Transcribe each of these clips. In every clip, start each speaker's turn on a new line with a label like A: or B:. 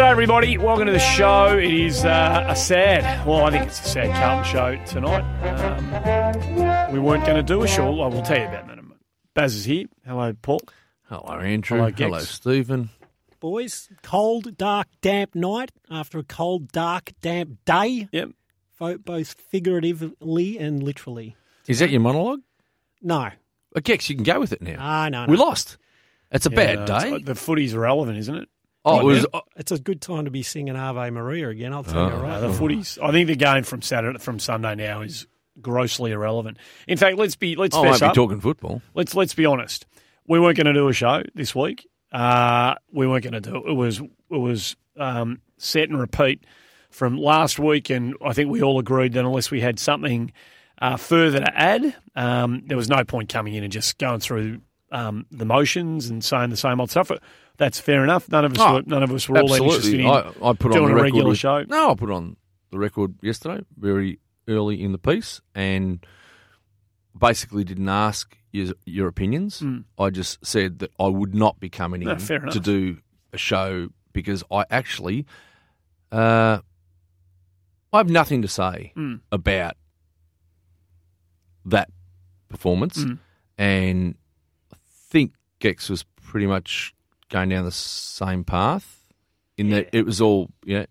A: G'day, everybody. Welcome to the show. It is uh, a sad, well, I think it's a sad Carlton show tonight. Um, we weren't going to do a show. Well, we'll tell you about that in a minute. Baz is here. Hello, Paul.
B: Hello, Andrew.
A: Hello,
B: Hello, Stephen.
C: boys. Cold, dark, damp night after a cold, dark, damp day,
A: Yep.
C: fo- both figuratively and literally.
B: Is that your monologue?
C: No,
B: I guess you can go with it now.
C: ah, no, no.
B: we lost. It's a
A: Yeah,
B: bad
A: no, it's-
B: day.
A: The footy's relevant, isn't it?
B: Oh, it was.
C: It's a good time to be singing Ave Maria again. I'll tell you
B: Oh.
A: Uh,
C: right.
A: the footy's. I think the game from Saturday, from Sunday now is grossly irrelevant. In fact, let's be let's
B: I won't be
A: up.
B: talking football.
A: let's let's be honest. We weren't going to do a show this week. Uh, we weren't going to do it. It was it was um, set and repeat from last week, and I think we all agreed that unless we had something uh, further to add, um, there was no point coming in and just going through um, the motions and saying the same old stuff. That's fair enough. None of us
B: Oh,
A: were, none of us were all that interested in
B: I, I put on
A: doing
B: the
A: a regular
B: with-
A: show.
B: No, I put on the record yesterday, very early in the piece, and basically didn't ask your, your opinions.
A: Mm.
B: I just said that I would not be coming in to do a show because I actually, uh, I have nothing to say
A: Mm.
B: about that performance,
A: Mm.
B: and I think Gex was pretty much going down the same path. In that it was all, yeah.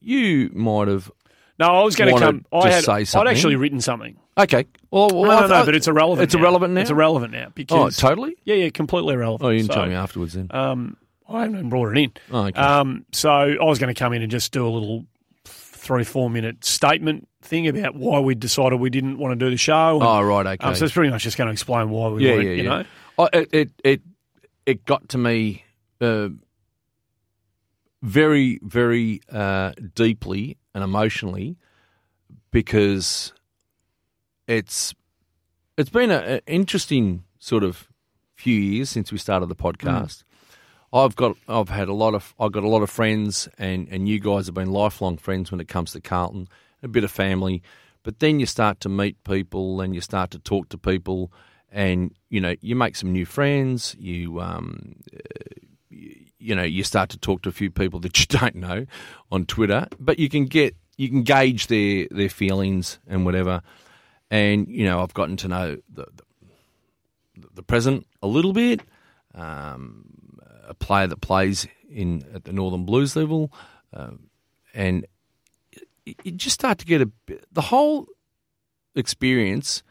B: You might have
A: No, i was going to come i had i'd actually written something.
B: okay. Well, well
A: no,
B: I
A: no, but it's irrelevant.
B: It's
A: now.
B: irrelevant now.
A: It's irrelevant now
B: Oh, totally.
A: yeah, yeah, completely irrelevant.
B: Oh, you didn't
A: So,
B: tell me afterwards then.
A: Um, I haven't even brought it in.
B: Oh, okay.
A: Um, so I was going to come in and just do a little three, four minute statement thing about why we decided we didn't want to do the show. And,
B: oh, right. Okay.
A: um, so it's pretty much just going to explain why we
B: yeah,
A: weren't,
B: yeah,
A: you
B: yeah.
A: know.
B: Oh, it, it it it got to me uh, very very uh, deeply and emotionally because it's it's been an interesting sort of few years since we started the podcast. I've got I've had a lot of I've got a lot of friends and and you guys have been lifelong friends when it comes to Carlton, a bit of family, but then you start to meet people and you start to talk to people and you know you make some new friends, you um uh, you, know you start to talk to a few people that you don't know on Twitter, but you can get you can gauge their their feelings and whatever. And you know I've gotten to know the the, the present a little bit. Um, a player that plays in at the Northern Blues level, um, and you just start to get a bit, the whole experience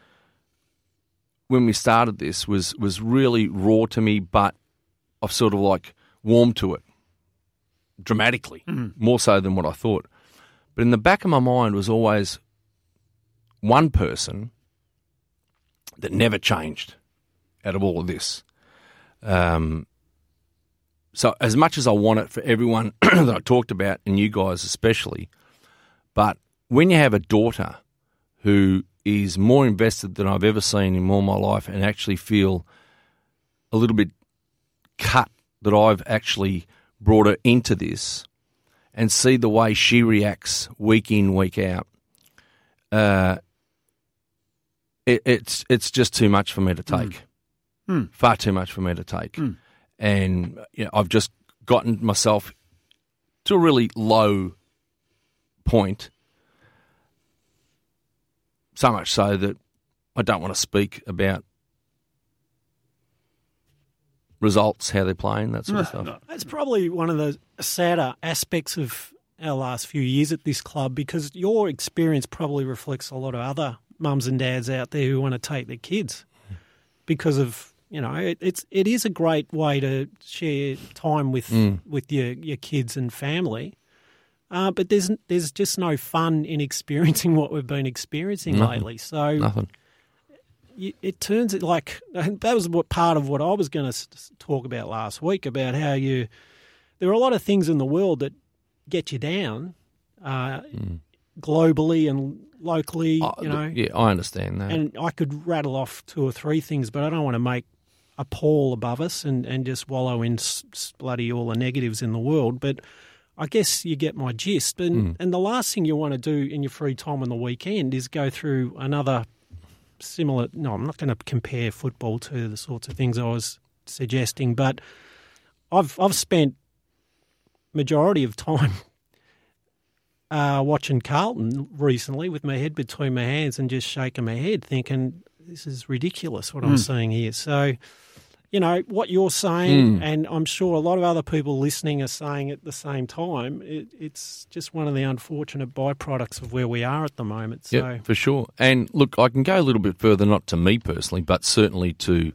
B: when we started this was was really raw to me, but I've sort of like warmed to it dramatically, more so than what I thought. But in the back of my mind was always one person that never changed out of all of this. Um, so as much as I want it for everyone that I talked about, and you guys especially, but when you have a daughter who is more invested than I've ever seen in all my life, and actually feel a little bit cut that I've actually brought her into this, and see the way she reacts week in week out, uh, it, it's it's just too much for me to take.
A: Mm.
B: Far too much for me to take,
A: Mm.
B: and you know, I've just gotten myself to a really low point. So much so that I don't want to speak about results, how they're playing, that sort of stuff.
C: That's probably one of the sadder aspects of our last few years at this club because your experience probably reflects a lot of other mums and dads out there who want to take their kids because of you know it, it's it is a great way to share time with
B: Mm.
C: with your your kids and family. Uh, but there's there's just no fun in experiencing what we've been experiencing
B: Nothing.
C: lately. So
B: Nothing.
C: It turns it like that was what part of what I was going to talk about last week about how you there are a lot of things in the world that get you down uh, globally and locally,
B: Oh,
C: you know.
B: yeah, I understand that.
C: And I could rattle off two or three things, but I don't want to make a pall above us and, and just wallow in bloody all the negatives in the world. But I guess you get my gist. And, and the last thing you want to do in your free time on the weekend is go through another similar. No, I'm not going to compare football to the sorts of things I was suggesting, but I've I've spent majority of time uh, watching Carlton recently with my head between my hands and just shaking my head, thinking this is ridiculous what I'm seeing here. So, you know what you're saying, and I'm sure a lot of other people listening are saying at the same time. It, it's just one of the unfortunate byproducts of where we are at the moment. So,
B: Yeah, for sure. And look, I can go a little bit further, not to me personally, but certainly to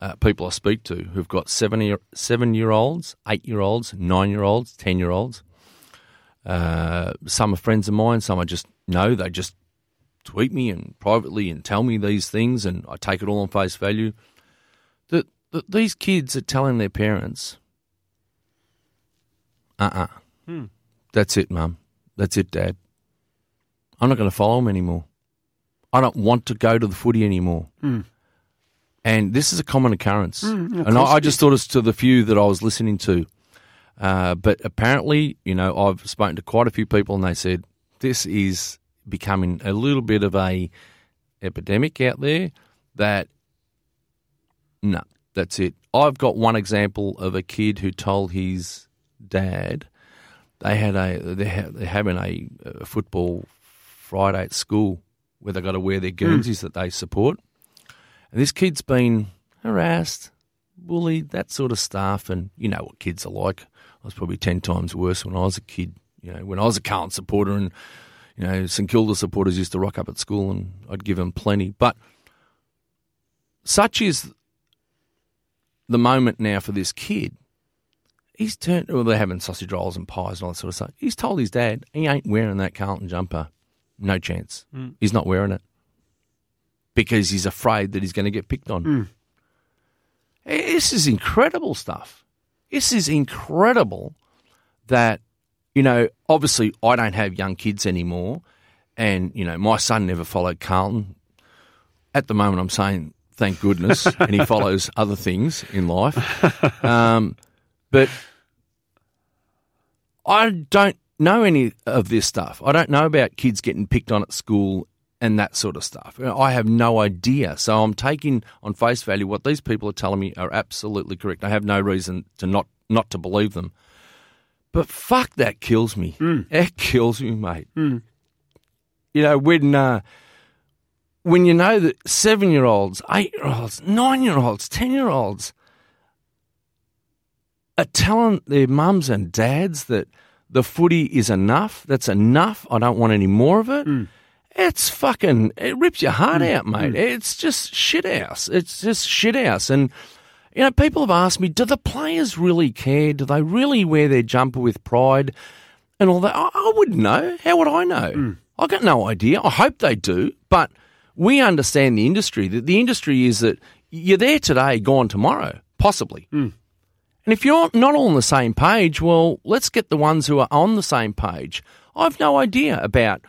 B: uh, people I speak to who've got seven year, seven year olds, eight year olds, nine year olds, ten year olds. Uh, some are friends of mine. Some I just know. They just tweet me and privately and tell me these things, and I take it all on face value. That that these kids are telling their parents, "Uh, uh that's it, mum. That's it, dad. I'm not going to follow them anymore. I don't want to go to the footy anymore." And this is a common occurrence. and I, I just thought it's to the few that I was listening to. Uh, but apparently, you know, I've spoken to quite a few people, and they said this is becoming a little bit of a epidemic out there. That no, that's it. I've got one example of a kid who told his dad they had a they're, ha- they're having a, a football Friday at school where they got to wear their hmm. Guernseys that they support, and this kid's been harassed, bullied, that sort of stuff, and you know what kids are like. I was probably ten times worse when I was a kid. You know, when I was a Carlton supporter, and you know St Kilda supporters used to rock up at school, and I'd give them plenty. But such is the moment now for this kid. He's turned. Well, they're having sausage rolls and pies and all that sort of stuff. He's told his dad he ain't wearing that Carlton jumper. No chance. Mm. He's not wearing it because he's afraid that he's going to get picked on. Mm. This is incredible stuff. This is incredible that, you know, obviously I don't have young kids anymore. And, you know, my son never followed Carlton. At the moment, I'm saying thank goodness. and he follows other things in life. Um, but I don't know any of this stuff. I don't know about kids getting picked on at school and that sort of stuff. I have no idea. So I'm taking on face value what these people are telling me are absolutely correct. I have no reason to not not to believe them. But fuck, that kills me. It kills me, mate. You know when uh, when you know that seven year olds, eight year olds, nine year olds, ten year olds are telling their mums and dads that the footy is enough. That's enough. I don't want any more of it. Mm. It's fucking. It rips your heart mm. out, mate. Mm. It's just shit house. It's just shit house. And you know, people have asked me, do the players really care? Do they really wear their jumper with pride and all that? I, I wouldn't know. How would I know? I've got no idea. I hope they do, but we understand the industry. That the industry is that you're there today, gone tomorrow, possibly. Hmm. And if you're not all on the same page, well, let's get the ones who are on the same page. I've no idea about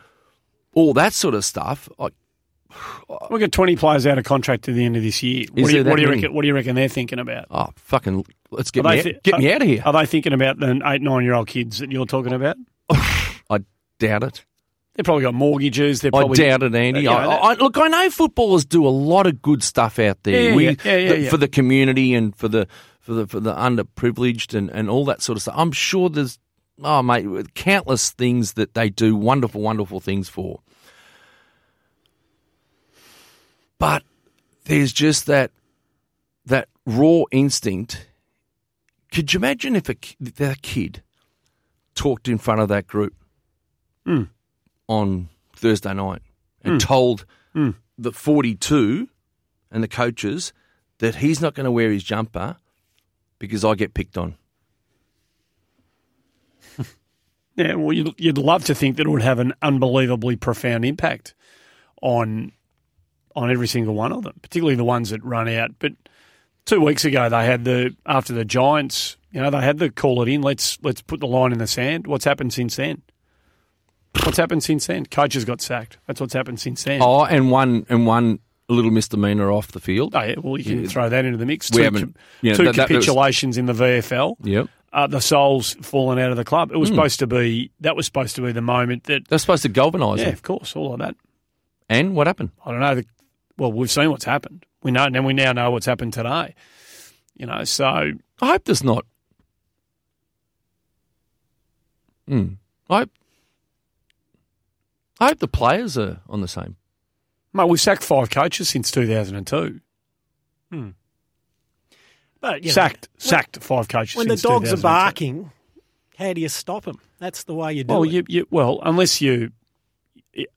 B: all that sort of stuff. I,
A: We've got 20 players out of contract to the end of this year. What, do you, what, do you reckon, what do you reckon they're thinking about?
B: oh, fucking, let's get, me,
A: they
B: out, get me out of here.
A: Are they thinking about the eight, nine year old kids that you're talking about?
B: I doubt it.
A: They've probably got mortgages. They're
B: I
A: probably
B: doubt it, Andy.
A: You know,
B: I, I, look, I know footballers do a lot of good stuff out there.
A: Yeah,
B: we,
A: yeah, yeah,
B: the- for the community and for the for the for the underprivileged and, and all that sort of stuff. I'm sure there's oh mate, countless things that they do wonderful, wonderful things for. But there's just that that raw instinct. Could you imagine if a, that kid talked in front of that group hmm. On Thursday night and mm. told mm. the 42 and the coaches that he's not going to wear his jumper because I get picked on?
A: Yeah, well, you'd, you'd love to think that it would have an unbelievably profound impact on on every single one of them, particularly the ones that run out. But two weeks ago, they had the after the Giants, you know, they had the call it in. Let's let's put the line in the sand. What's happened since then? What's happened since then? Coaches got sacked. That's what's happened since then.
B: Oh, and one and one little misdemeanor off the field.
A: Oh, yeah, well, you can throw that into the mix.
B: We
A: two
B: haven't- you know,
A: two
B: that- that was-
A: capitulations in the VFL.
B: Yep.
A: Uh, the soul's fallen out of the club. It was supposed to be that was supposed to be the moment that.
B: They're supposed to galvanise
A: Yeah,
B: him.
A: of course, all of that.
B: And what happened?
A: I don't know. The, well, we've seen what's happened. We know, and we now know what's happened today. You know, so
B: I hope there's not Mm. I hope, I hope the players are on the same.
A: Mate, we've sacked five coaches since 2002. Hmm.
C: But you know,
A: sacked, sacked five coaches
C: when the dogs are barking, how do you stop them? That's the way you do
A: Well,
C: it.
A: you, you, well, unless you,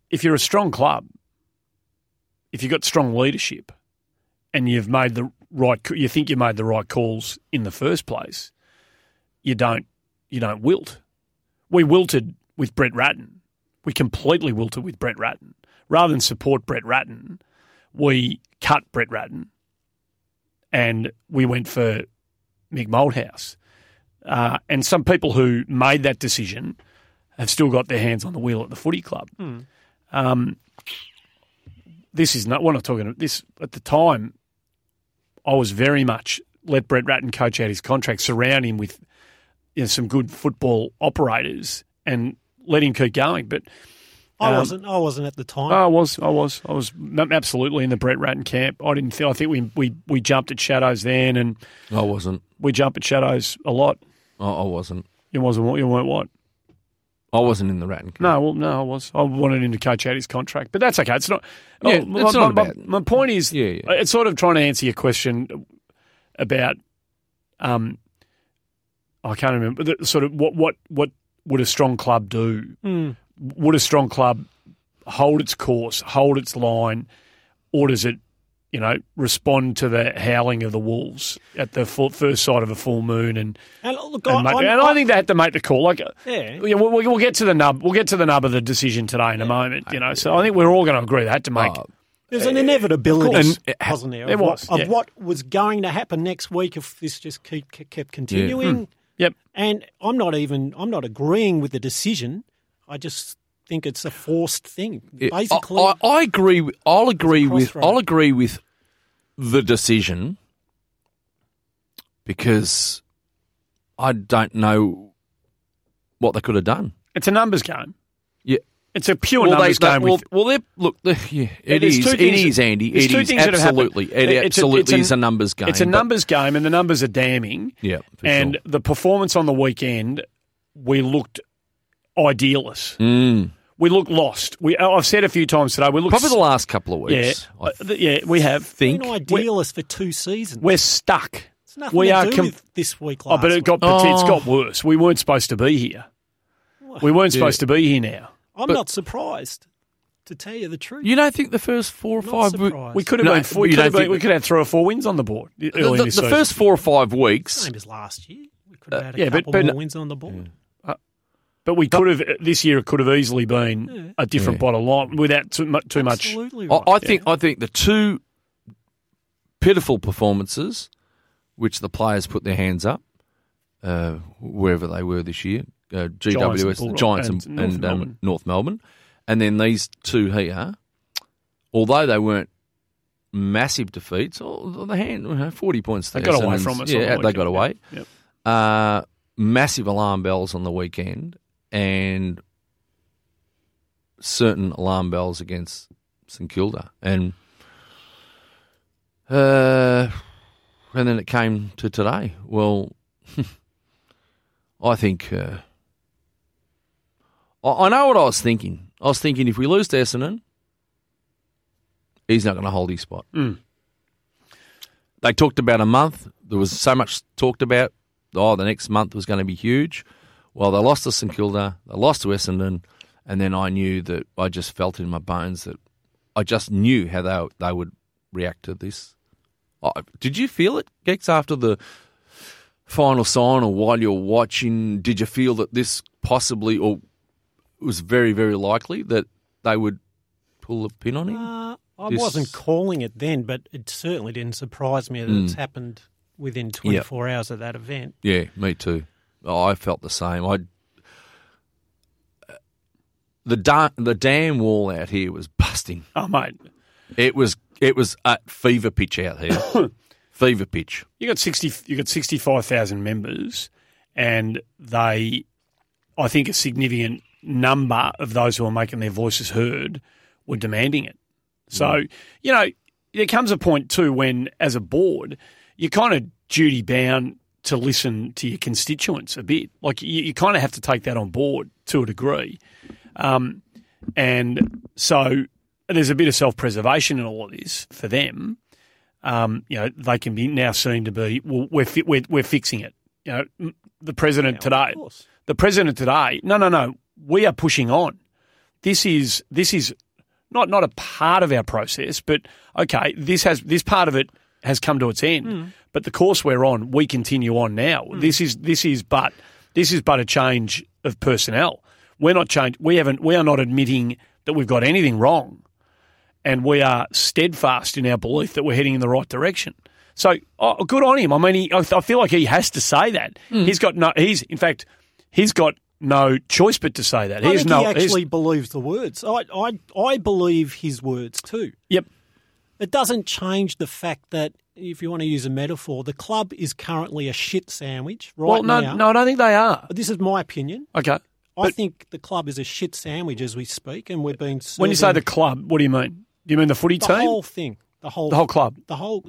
A: if you're a strong club, if you've got strong leadership, and you've made the right, you think you made the right calls in the first place, you don't, you don't wilt. We wilted with Brett Ratten. We completely wilted with Brett Ratten. Rather than support Brett Ratten, we cut Brett Ratten, and we went for Mick Malthouse. Uh, and some people who made that decision have still got their hands on the wheel at the footy club. Um, this is not. We're not talking about this at the time. I was very much let Brett Ratten coach out his contract, surround him with you know, some good football operators, and let him keep going. But
C: I
A: um,
C: wasn't. I wasn't at the time.
A: I was, I was, I was absolutely in the Brett Ratten camp. I didn't feel. I think we we we jumped at shadows then, and
B: I wasn't.
A: we jump at shadows a lot.
B: I, I wasn't.
A: You wasn't. what- You weren't what?
B: I wasn't in the Ratten. camp.
A: No, well, no, I was. I wanted him to coach out his contract, but that's okay. It's not.
B: Yeah,
A: oh, my,
B: it's not
A: my-
B: about-
A: my, my point is,
B: Yeah, yeah.
A: it's sort of trying to answer your question about, um, I can't remember. The, sort of what what what would a strong club do?
C: Mm.
A: Would a strong club hold its course, hold its line, or does it, you know, respond to the howling of the wolves at the full, first sight of a full moon and
C: And look,
A: and,
C: I,
A: make, and I think they had to make the call. Like, uh,
C: Yeah.
A: yeah, we'll, we'll get to the nub. We'll get to the nub of the decision today in a moment. You know, so I think we're all going to agree they had to uh, make.
B: Oh,
C: There's an inevitability,
B: And it ha-
C: wasn't there?
A: there
C: of
A: was,
C: what,
A: yeah.
C: of what was going to happen next week if this just keep, kept continuing. Hmm.
A: Yep.
C: And I'm not even. I'm not agreeing with the decision. I just think it's a forced thing. Basically,
B: I, I, I agree. I'll agree with. I'll agree with the decision because I don't know what they could have done.
A: It's a numbers game.
B: Yeah.
A: It's a pure
B: Well, they,
A: numbers
B: they,
A: game.
B: well,
A: with,
B: well, they're, look, they're, yeah, it
A: There's
B: is.
A: two
B: It
A: things
B: is,
A: that-
B: Andy.
A: there's
B: It
A: two
B: is
A: things that have happened.
B: absolutely. It
A: It's a-
B: absolutely
A: it's
B: is a numbers game.
A: it's a
B: but-
A: numbers game, and the numbers are damning.
B: Yeah, for
A: and
B: sure.
A: the performance on the weekend, we looked idealist.
B: Mm.
A: We looked lost. We I've said a few times today. We looked
B: Probably the last couple of
A: yeah,
B: weeks. I
A: uh, th- yeah. We have.
B: think.
C: been idealist for two seasons.
A: We're stuck.
C: it's nothing
A: we
C: to
A: are
C: do
A: com-
C: with this week.
A: Oh, but it
C: week.
A: got but it's
B: Oh.
A: got worse. We weren't supposed to be here. We weren't
B: Yeah.
A: supposed to be here now.
C: I'm
B: but-
C: not surprised, to tell you the truth.
B: You don't think the first four or five weeks.
C: surprised.
A: We could have
B: No,
A: been. We
B: you
A: could
B: don't
A: have, been,
B: think
A: we could have three or four wins on the board
B: The,
A: early
B: the-
A: in this
B: the
A: season.
B: first four or five weeks.
C: Same as last year. We could have uh, had a
A: yeah, but-
C: couple
A: but-
C: more wins on the board. Mm.
A: Uh, but we could have uh, this year. It could have easily been a different
B: Yeah.
A: bottom line without too, mu- too much.
C: Absolutely
B: I,
C: right.
B: I think I think the two pitiful performances, which the players put their hands up, uh, wherever they were this year, uh, GWS, Giants,
A: and
B: and,
A: North
B: and, um,
A: Melbourne.
B: North Melbourne, and then these two here, although they weren't massive defeats, oh, the hand you know, forty points.
A: They got away from us. on
B: Yeah,
A: the
B: they got away.
A: Yep.
B: Uh, massive alarm bells on the weekend, and certain alarm bells against St Kilda, and uh, and then it came to today. Well, I think uh, I, I know what I was thinking. I was thinking if we lose to Essendon, he's not going to hold his spot.
A: Mm.
B: They talked about a month. There was so much talked about. Oh, the next month was going to be huge. Well, they lost to St Kilda, they lost to Essendon, and then I knew that I just felt in my bones that I just knew how they they would react to this. Oh, did you feel it, Gex, after the final sign, or while you're watching? Did you feel that this possibly, or it was very, very likely that they would pull the pin on him?
C: Uh, I
B: This-
C: wasn't calling it then, but it certainly didn't surprise me that
B: Mm.
C: it's happened within 24 hours of that event.
B: Yeah, me too. Oh, I felt the same. I the da- the dam wall out here was busting.
A: Oh mate,
B: It was it was at fever pitch out here. fever pitch.
A: you got sixty. You got sixty five thousand members, and they, I think, a significant number of those who are making their voices heard were demanding it. So you know, there comes a point too when, as a board, you're kind of duty bound to listen to your constituents a bit. Like you, you kind of have to take that on board to a degree. Um, and so there's a bit of self preservation in all of this for them. Um, you know, they can be now seen to be, well, we're, fi- we're, we're fixing it. You know, the president today,
C: Of course.
A: the president today, no, no, no, we are pushing on. This is, this is not, not a part of our process, but okay, this has, this part of it has come to its end, hmm. but the course we're on, we continue on now. Hmm. This is, this is but, this is but a change of personnel. We're not change. We haven't. We are not admitting that we've got anything wrong, and we are steadfast in our belief that we're heading in the right direction. So, oh, good on him. I mean, he, I I feel like he has to say that. Hmm. He's got no. He's in fact, he's got no choice but to say that.
C: I
A: He's
C: think
A: no.
C: he
A: he's-
C: actually believes the words. I, I, I believe his words too.
A: yep.
C: It doesn't change the fact that, if you want to use a metaphor, the club is currently a shit sandwich right
A: Well, no,
C: now.
A: no, I don't think they are.
C: This is my opinion.
A: Okay.
C: I
A: But-
C: think the club is a shit sandwich as we speak, and we're being
A: When you say the club, what do you mean? Do you mean the footy
C: the
A: team?
C: The whole thing, the whole,
A: the whole club.
C: the whole.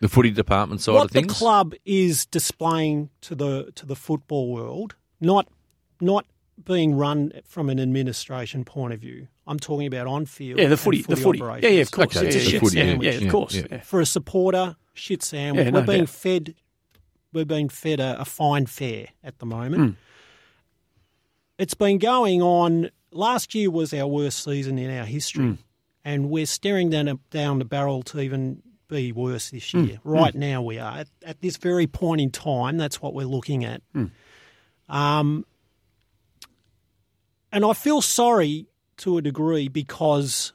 B: The footy department side
C: what
B: of things.
C: the club is displaying to the to the football world, not not being run from an administration point of view. I'm talking about on field.
A: Yeah, the
C: and
A: footy. The footy. Yeah,
C: operations.
A: yeah, of course.
B: Okay,
A: yeah,
C: it's a
A: yeah,
C: shit
B: footy,
C: sandwich.
A: yeah, of course.
B: yeah.
A: yeah.
C: For a supporter, shit sandwich.
A: Yeah,
C: we're being
A: doubt.
C: fed. We're being fed a, a fine fare at the moment.
A: Hmm.
C: It's been going on. Last year was our worst season in our history,
A: Hmm.
C: and we're staring down down the barrel to even be worse this
A: Hmm.
C: year. Right now, we are at, at this very point in time. That's what we're looking at.
A: Hmm.
C: Um, and I feel sorry to a degree because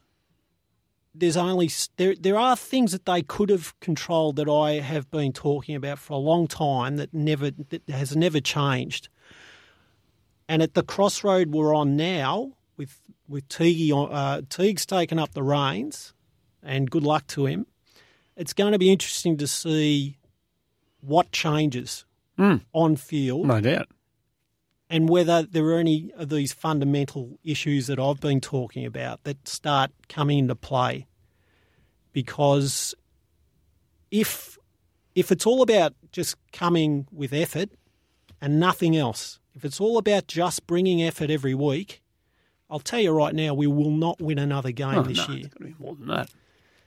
C: there's only there there are things that they could have controlled that I have been talking about for a long time that never that has never changed. And at the crossroad we're on now, with with Teague, uh, Teague's taken up the reins, and good luck to him. It's going to be interesting to see what changes on field
A: No doubt.
C: And whether there are any of these fundamental issues that I've been talking about that start coming into play. Because if if it's all about just coming with effort and nothing else, if it's all about just bringing effort every week, I'll tell you right now, we will not win another game
A: Oh,
C: this
A: no,
C: year.
A: it's to be more than that.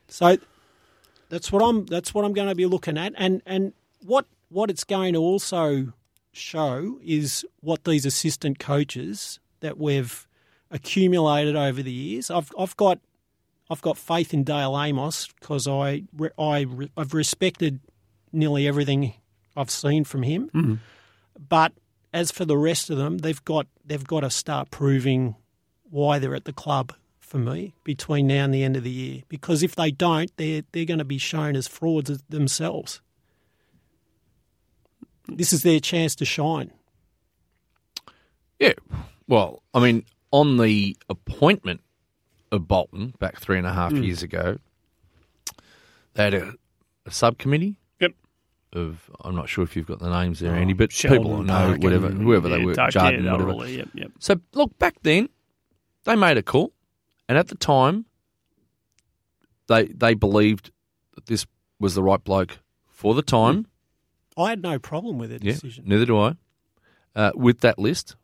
C: So that's what I'm that's what I'm going to be looking at, and and what what it's going to also show is what these assistant coaches that we've accumulated over the years. I've I've got I've got faith in Dale Amos because I I I've respected nearly everything I've seen from him, mm-hmm. but as for the rest of them, they've got they've got to start proving why they're at the club for me between now and the end of the year. Because if they don't, they're they're going to be shown as frauds themselves. This is their chance to shine.
B: Yeah. Well, I mean, on the appointment of Bolton back three and a half
A: Hmm.
B: years ago, they had a, a subcommittee
A: Yep.
B: of, I'm not sure if you've got the names there,
A: Oh,
B: Andy, but
A: Sheldon,
B: people know, whatever, whoever they were,
A: Tuck,
B: Jarden,
A: yeah,
B: whatever.
A: Yep, yep.
B: So, look, back then, they made a call, and at the time, they they believed that this was the right bloke for the time.
C: I had no problem with their
B: Yeah,
C: decision.
B: neither do I. Uh, with that list,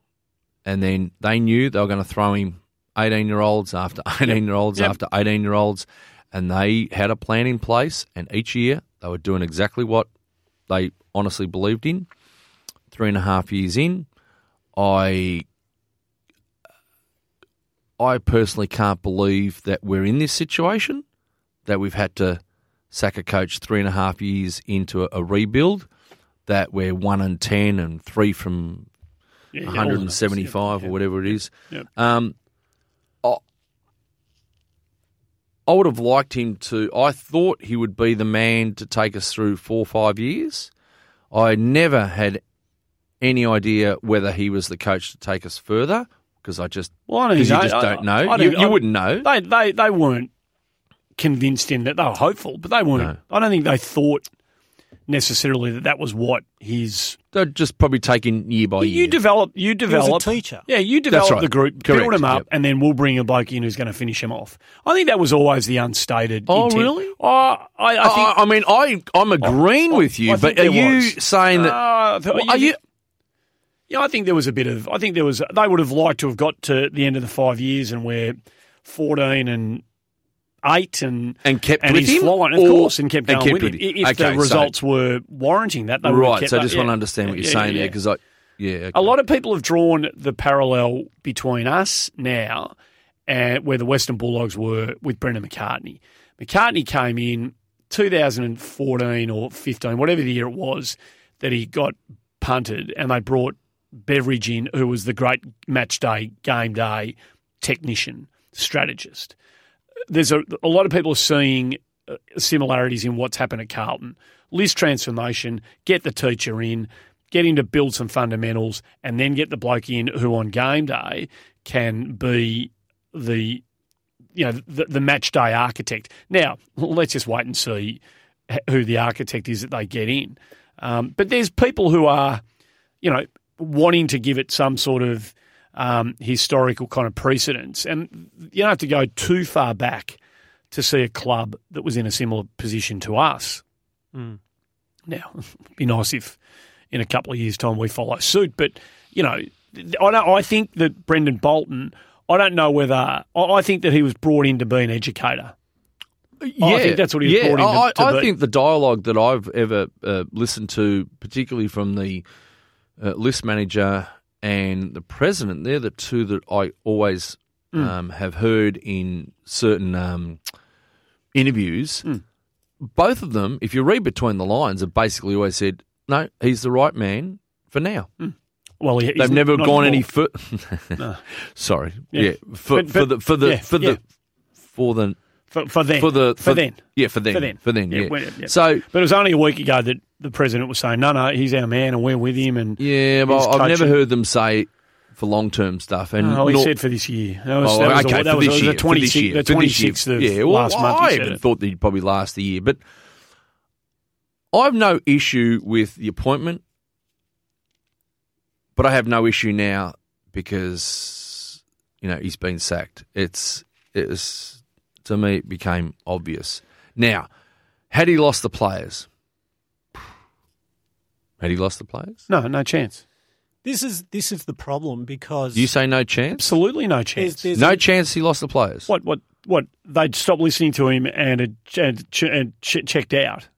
B: and then they knew they were going to throw him eighteen year olds after eighteen year olds
A: Yep.
B: after eighteen year olds, and they had a plan in place. And each year they were doing exactly what they honestly believed in. Three and a half years in, I I personally can't believe that we're in this situation, that we've had to sack a coach three and a half years into a, a rebuild, that we're one and ten and three from
A: Yeah, yeah, all
B: 175
A: yep,
B: or whatever it is.
A: Yep.
B: Um, I, I would have liked him to. I thought he would be the man to take us through four or five years. I never had any idea whether he was the coach to take us further because I just
A: Well, I
B: you just don't know.
A: I- I
B: you
A: don't-
B: you
A: I-
B: wouldn't know.
A: They, they, they weren't convinced in that. They were hopeful, but they weren't.
B: No.
A: I don't think they thought necessarily that that was what his.
B: They're just probably taking year by year.
A: You develop. You
C: He was
A: develop.
C: a teacher.
A: Yeah, you develop
B: right.
A: the group,
B: Correct,
A: build them up,
B: yep.
A: and then we'll bring a bloke in who's going to finish him off. I think that was always the unstated.
B: Oh,
A: intent.
B: really?
A: Oh, I, I think.
B: I, I mean, I I'm agreeing
A: I-
B: with you,
A: I
B: but are you
A: was.
B: saying that?
A: Uh, th-
B: are you?
A: Yeah, I think there was a bit of. I think there was. They would have liked to have got to the end of the five years and we're fourteen and eight and
B: And kept
A: and
B: with
A: he's
B: him,
A: flying, of course, and kept
B: and
A: going
B: kept
A: with him.
B: him.
A: If
B: Okay,
A: the
B: so-
A: results were warranting that, they
B: right. So I
A: that,
B: just
A: yeah.
B: want to understand what you're saying there because I yeah okay.
A: A lot of people have drawn the parallel between us now and where the Western Bulldogs were with Brendan McCartney. McCartney came in 2014 or 15, whatever the year it was, that he got punted, and they brought Beveridge in, who was the great match day, game day technician, strategist. There's a, a lot of people seeing uh, similarities in what's happened at Carlton. List transformation, get the teacher in, get him to build some fundamentals, and then get the bloke in who on game day can be the you know the, the match day architect. Now let's just wait and see who the architect is that they get in. Um, but there's people who are you know wanting to give it some sort of um, historical kind of precedents. and you don't have to go too far back to see a club that was in a similar position to us.
C: Mm.
A: Now, it'd be nice if in a couple of years' time we follow suit. But you know, I don't, I think that Brendan Bolton. I don't know whether I I think that he was brought in to be an educator.
B: yeah,
A: I think that's what he was
B: yeah,
A: brought in to-
B: I,
A: to
B: I think the dialogue that I've ever uh, listened to, particularly from the uh, list manager and the president, they're the two that I always
A: Mm.
B: um, have heard in certain um, interviews.
A: Mm.
B: Both of them, if you read between the lines, have basically always said, "No, he's the right man for now."
A: Well, he, he's
B: They've never gone any further.
A: No.
B: Sorry,
A: Yeah.
B: yeah, for,
A: But-
B: for
A: but-
B: the for the
A: yeah,
B: for
A: yeah.
B: the for the
A: for, for then.
B: for the
A: for, then.
B: yeah for them
A: For then.
B: for then
A: Yeah,
B: yeah.
A: yeah.
B: So
A: But it was only a week ago that the president was saying, "No, no, he's our man, and we're with him." And
B: yeah, but I've never heard them say for long term stuff. And
A: oh, he said for this year. That was,
B: Oh,
A: that was,
B: okay,
A: a, that
B: for
A: was,
B: this year,
A: the
B: for this
A: 26th,
B: year,
A: the
B: for this
A: 26th of.
B: Yeah, well,
A: last month.
B: I even
A: it.
B: thought that he'd probably last the year, but I've no issue with the appointment, but I have no issue now because you know he's been sacked. It's it's to me it became obvious. Now, had he lost the players? Had he lost the players?
A: No, no chance.
C: This is this is the problem because
B: You say no chance?
A: Absolutely no chance.
C: there's
B: No
C: a-
B: chance he lost the players.
A: What? What? What? They'd stop listening to him and had and, ch- and ch- checked out.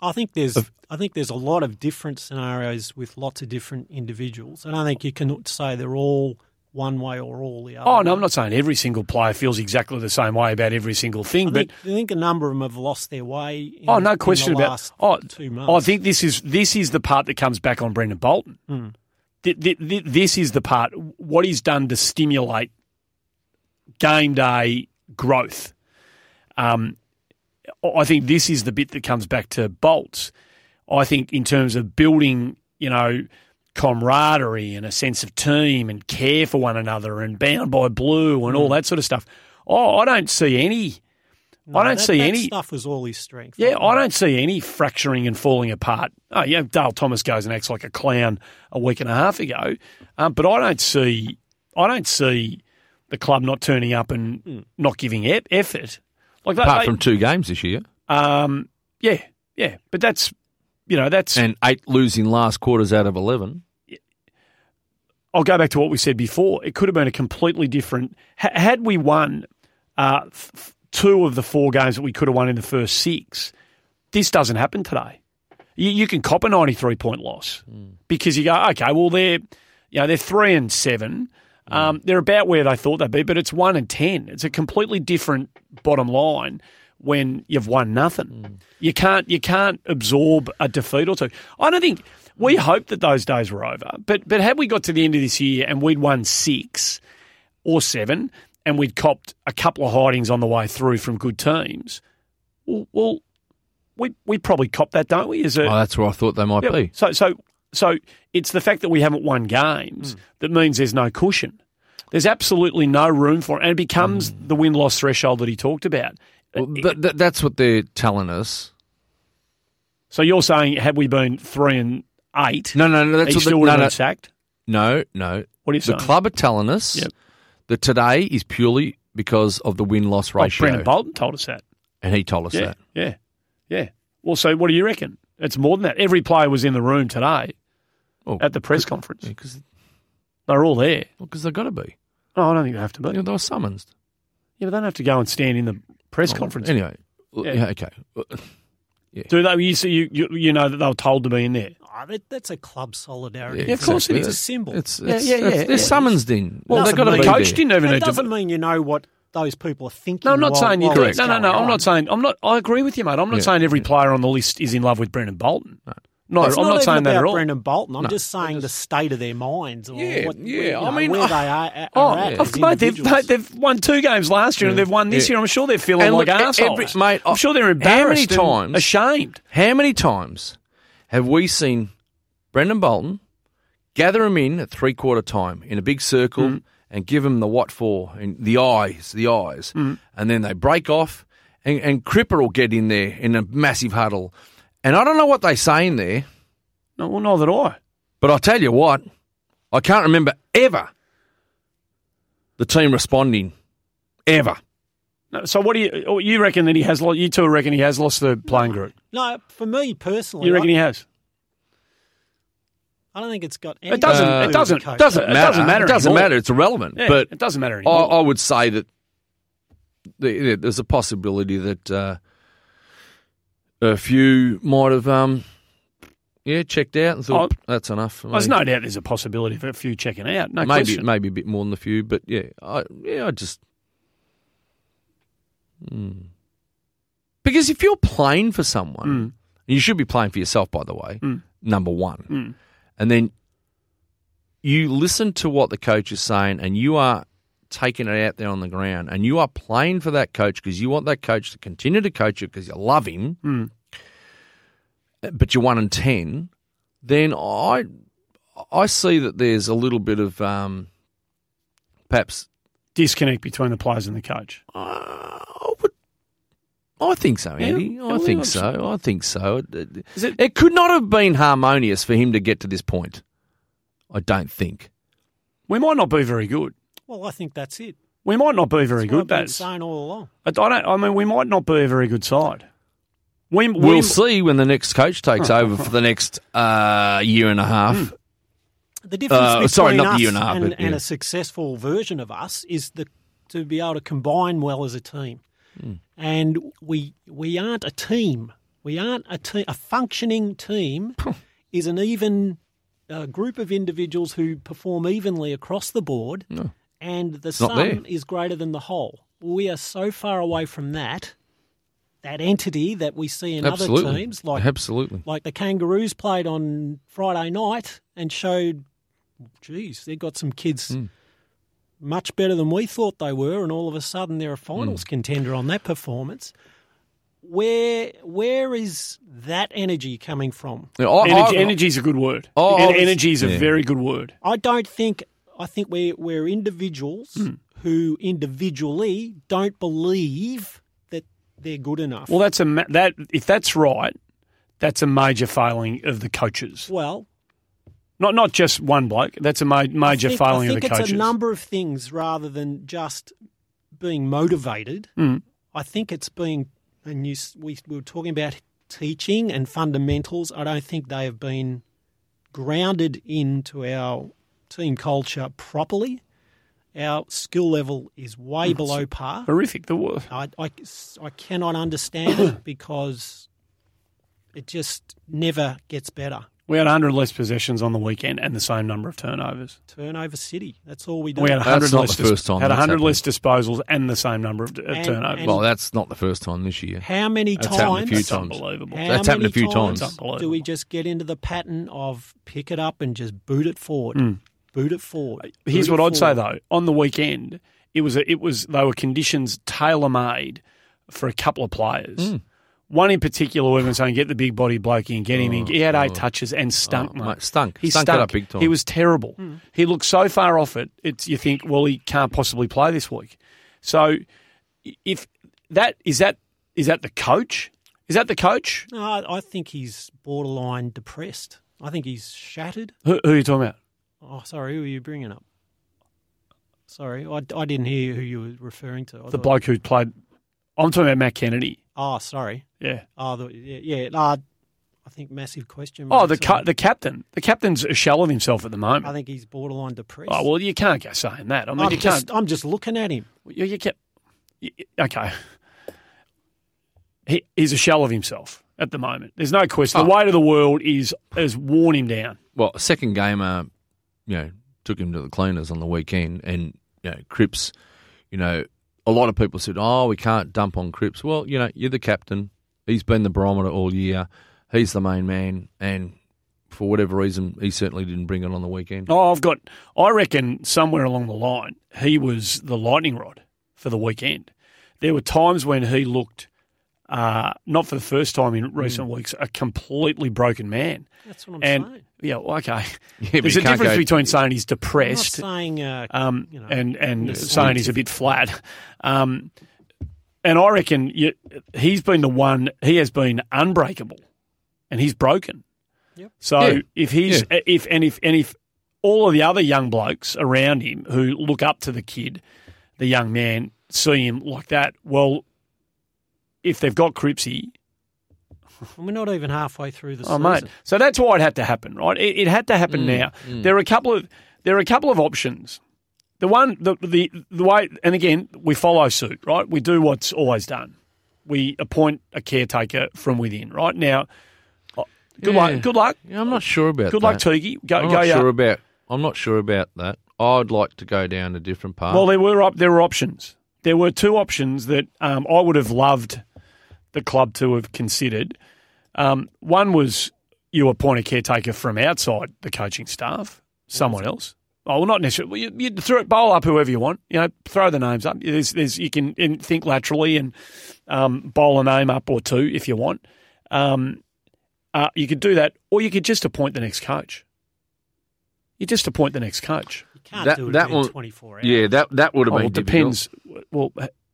C: I think there's I think there's a lot of different scenarios with lots of different individuals. and I think you can say they're all one way or all the other.
A: Oh no,
C: way.
A: I'm not saying every single player feels exactly the same way about every single thing,
C: I
A: but
C: think, I think a number of them have lost their way. In,
A: oh, no question about. Oh,
C: two months.
A: I think this is this is the part that comes back on Brendan Bolton. Th- This is the part what he's done to stimulate game day growth. Um, I think this is the bit that comes back to Bolts. I think in terms of building, you know, camaraderie and a sense of team and care for one another and bound by blue and all
C: Hmm.
A: that sort of stuff. Oh, I don't see any.
C: No,
A: I don't
C: that-
A: see
C: that
A: any-
C: stuff was all his strength.
A: Yeah, I don't see any fracturing and falling apart. Oh, yeah, Dale Thomas goes and acts like a clown a week and a half ago, um, but I don't see, I don't see the club not turning up and not giving e- effort. Like that,
B: Apart
A: they-
B: from two games this year
A: um, yeah, yeah, but that's, you know, that's.
B: and eight losing last quarters out of 11.
A: I'll go back to what we said before. It could have been a completely different. Ha- had we won uh, f- two of the four games that we could have won in the first six, this doesn't happen today. You, you can cop a ninety-three point loss because you go, okay, well they're, you know, they're three and seven. Um, they're about where they thought they'd be, but it's one and ten. It's a completely different bottom line when you've won nothing. You can't you can't absorb a defeat or two. I don't think we hoped that those days were over, but but had we got to the end of this year and we'd won six or seven and we'd copped a couple of hidings on the way through from good teams, well, well we we probably copped that, don't we? As a
B: Oh, that's where I thought they might
A: yeah,
B: be.
A: So so so it's the fact that we haven't won games hmm. that means there's no cushion. There's absolutely no room for it, and it becomes hmm. the win loss threshold that he talked about.
B: Well, th- th- that's what they're telling us.
A: So you're saying had we been three and eight,
B: No, no, no. That's what
A: still
B: the, no, no,
A: sacked?
B: no, no.
A: What think?
B: The
A: saying?
B: club are telling us
A: Yep.
B: that today is purely because of the win loss
A: Oh,
B: ratio,
A: Brendan Bolton told us that.
B: and he told us
A: Yeah,
B: that.
A: yeah, yeah. Well, so what do you reckon? It's more than that. Every player was in the room today
B: Oh,
A: at the press conference.
B: because
A: They're all there.
B: because they've got to be.
A: Oh, I don't think they have to be.
B: You know, they were summoned.
A: Yeah, but they don't have to go and stand in the press oh, conference.
B: Anyway, well,
A: Yeah.
B: Yeah.
A: Do they? You, see, you, you you know that they were told to be in there.
C: Oh, that, that's a club solidarity.
A: Yeah, of course it
C: it's a symbol.
B: It's,
A: Yeah,
B: it's,
A: yeah,
B: it's-
A: yeah,
B: they're
A: yeah.
B: summonsed in.
A: Well,
B: they've got to be
A: coach
B: there.
A: didn't even
C: that
A: need to.
C: doesn't mean you know what those people are thinking.
A: No, I'm not
C: while-
A: saying you
C: while
A: correct. No, no, no.
C: going
A: I'm not saying. I'm not. I agree with you, mate. I'm not
B: Yeah.
A: saying every player on the list is in love with Brendan Bolton. No,
C: It's
A: I'm
C: not,
A: not
C: even
A: saying that
C: about
A: at all.
C: Brendan Bolton. I'm
B: No.
C: just saying the state of their minds. Or
B: Yeah,
C: what,
B: yeah.
C: You know,
B: I mean,
C: where
B: I-
C: they are, are
A: Oh,
C: at
A: of
C: as
A: mate, they've, mate, they've won two games last year and they've won this
B: Yeah.
A: year. I'm sure they're feeling
B: And
A: like
B: look,
A: assholes.
B: every- mate,
A: I'm sure they're
B: how many
A: embarrassed, and
B: times-
A: ashamed.
B: How many times have we seen Brendan Bolton gather him in at three quarter time in a big circle
A: Mm.
B: and give him the what for and the eyes, the eyes,
A: Mm.
B: and then they break off and, and Cripper will get in there in a massive huddle, and I don't know what they say in there,
A: No, well, neither do I.
B: but I tell you what, I can't remember ever the team responding ever.
A: No, so what do you? oh, You reckon that he has? lo- You two reckon he has lost the playing group?
C: no, for me personally,
A: You reckon
C: I,
A: he has?
C: I don't think it's got.
A: It doesn't.
B: Uh,
A: it doesn't.
C: Coach.
B: Doesn't
A: It
B: matter.
A: doesn't matter
B: It doesn't
A: anymore.
B: matter. It's irrelevant.
A: Yeah,
B: but
A: it doesn't matter
B: I,
A: anymore.
B: I would say that the- there's a possibility that uh, a few might have, um, yeah, checked out and thought
A: Oh,
B: that's enough.
A: There's no doubt there's a possibility of a few checking out. No
B: maybe
A: question.
B: maybe a bit more than a few, but yeah, I, yeah, I just Hmm. because if you're playing for someone,
A: Mm.
B: you should be playing for yourself, by the way.
A: Mm.
B: Number one,
A: Mm.
B: and then you listen to what the coach is saying, and you are taking it out there on the ground, and you are playing for that coach because you want that coach to continue to coach you because you love him,
A: Mm.
B: but you're one in ten. Then I, I see that there's a little bit of um, perhaps.
A: Disconnect between the players and the coach.
B: Uh, I would. I think so, Andy.
A: yeah,
B: I think so. I think so. It- it-
A: Is it?
B: It could not have been harmonious for him to get to this point. I don't think.
A: We might not be very good.
C: Well, I think that's it.
A: We might not be very
C: That's
A: good.
C: Been
A: That's.
C: saying all along.
A: I don't. I mean, we might not be a very good side. We, we,
B: We'll see when the next coach takes over for the next uh, year and a half.
A: Hmm.
C: The difference
B: Uh,
C: between
B: sorry, not the
C: us
B: year and a half,
C: and,
B: but,
C: and a successful version of us is the to be able to combine well as a team.
B: Hmm.
C: And we we aren't a team. We aren't a team. A functioning team is an even uh, group of individuals who perform evenly across the board, and the
B: not
C: sum
B: there.
C: is greater than the whole. We are so far away from that. That entity that we see in
B: Absolutely.
C: other teams, like
B: Absolutely.
C: like the Kangaroos played on Friday night and showed, geez, they've got some kids
B: Hmm.
C: much better than we thought they were, and all of a sudden they're a
B: Hmm.
C: finals contender on that performance. Where where is that energy coming from?
B: Yeah, I-
A: energy, is a good word.
B: Oh,
A: En- energy is a
B: yeah.
A: very good word.
C: I don't think I think we're we're individuals
A: Hmm.
C: who individually don't believe that they're good enough.
A: Well, that's a ma- that if that's right, that's a major failing of the coaches.
C: well
A: Not not just one bloke. That's a ma- major
C: think,
A: failing
C: I
A: of
C: think
A: the
C: it's
A: coaches.
C: a number of things rather than just being motivated.
A: Mm.
C: I think it's being, and you, we, we were talking about teaching and fundamentals. I don't think they have been grounded into our team culture properly. Our skill level is way below par.
A: Horrific. The wo-
C: I, I, I cannot understand it because it just never gets better.
A: we had 100 less possessions on the weekend and the same number of turnovers.
C: Turnover city. That's all we do.
A: We had 100
B: That's not
A: less
B: the first time
A: had 100
B: happened.
A: less disposals and the same number of, of
C: And-
A: turnovers.
C: and-
B: well, that's not the first time this year.
C: How many
B: That's happened a few
A: That's
B: times.
A: unbelievable.
C: How
B: That's happened a few
C: times
B: times.
A: Unbelievable.
C: Do we just get into the pattern of pick it up and just boot it forward?
B: Hmm.
C: Boot it forward.
A: Here's
C: boot
A: what
C: it
A: I'd say though: on the weekend, it was a, it was they were conditions tailor made for a couple of players.
B: Hmm.
A: One in particular, we've been saying, get the big body bloke in, get him in. He had eight touches and stunk,
B: Oh,
A: mate.
B: mate, stunk.
A: He
B: Stunk it
A: stunk.
B: up big time.
A: He was terrible.
C: Hmm.
A: He looked so far off it. It's you think, well, he can't possibly play this week. So, if that is that is that the coach? Is that the coach?
C: No, I, I think he's borderline depressed. I think he's shattered.
A: Who, who are you talking about?
C: Oh, sorry, who are you bringing up? Sorry, I, I didn't hear who you were referring to. I
A: The
C: thought-
A: bloke who played. I'm talking about Matt Kennedy.
C: Oh, sorry.
A: Yeah.
C: Oh, the, yeah, yeah. Uh, I think massive question.
A: Oh, the ca- the captain. The captain's a shell of himself at the moment.
C: I think he's borderline depressed.
A: Oh well, you can't go saying that. I mean,
C: I'm
A: you can't.
C: I'm just looking at him.
A: You, you can't. you- okay. He, he's a shell of himself at the moment. There's no question. The
B: Oh.
A: weight of the world is has worn him down.
B: Well, second gamer, you know, took him to the cleaners on the weekend, and you know, Cripps, you know, a lot of people said, "Oh, we can't dump on Cripps." Well, you know, you're the captain. He's been the barometer all year. He's the main man, and for whatever reason, he certainly didn't bring it on the weekend.
A: Oh, I've got. I reckon somewhere along the line, he was the lightning rod for the weekend. There were times when he looked, uh, not for the first time in recent weeks, a completely broken man.
C: That's what I'm
A: And
C: saying.
A: Yeah, well, okay.
B: Yeah,
A: There's a difference
B: go-
A: between saying he's
C: I'm not
A: depressed
C: saying, uh,
A: um,
C: you know,
A: and and saying he's a bit flat. Um, and I reckon you, he's been the one. He has been unbreakable, and he's broken.
C: Yep.
A: So
B: Yeah.
A: if he's if and if and if all of the other young blokes around him who look up to the kid, the young man, see him like that, well, if they've got Cripsy,
C: and we're not even halfway through the
A: Oh,
C: season.
A: mate. So that's why it had to happen, right? It, it had to happen
B: Mm,
A: now. There are a couple of there are a couple of options. The one, the, the the way, and again, we follow suit, right? We do what's always done. We appoint a caretaker from within, right? Now, oh, good
B: Yeah.
A: luck. Good luck.
B: Yeah, I'm not sure about that.
A: Good
B: that.
A: luck, Toogie. Go,
B: I'm
A: go.
B: not
A: yeah.
B: sure about. I'm not sure about that. I'd like to go down a different path.
A: Well, there were op- there were options. There were two options that um, I would have loved the club to have considered. Um, one was you appoint a caretaker from outside the coaching staff, someone else. Oh, well, not necessarily. You, you throw it, bowl up whoever you want. You know, throw the names up. There's, there's, you can think laterally and um, bowl a name up or two if you want. Um, uh, you could do that, or you could just appoint the next coach. You just appoint the next coach.
C: You can't
B: That-
C: do it
B: that
C: within 24 hours.
B: yeah, that that would have
A: Oh,
B: been
A: it
B: difficult.
A: depends. Well,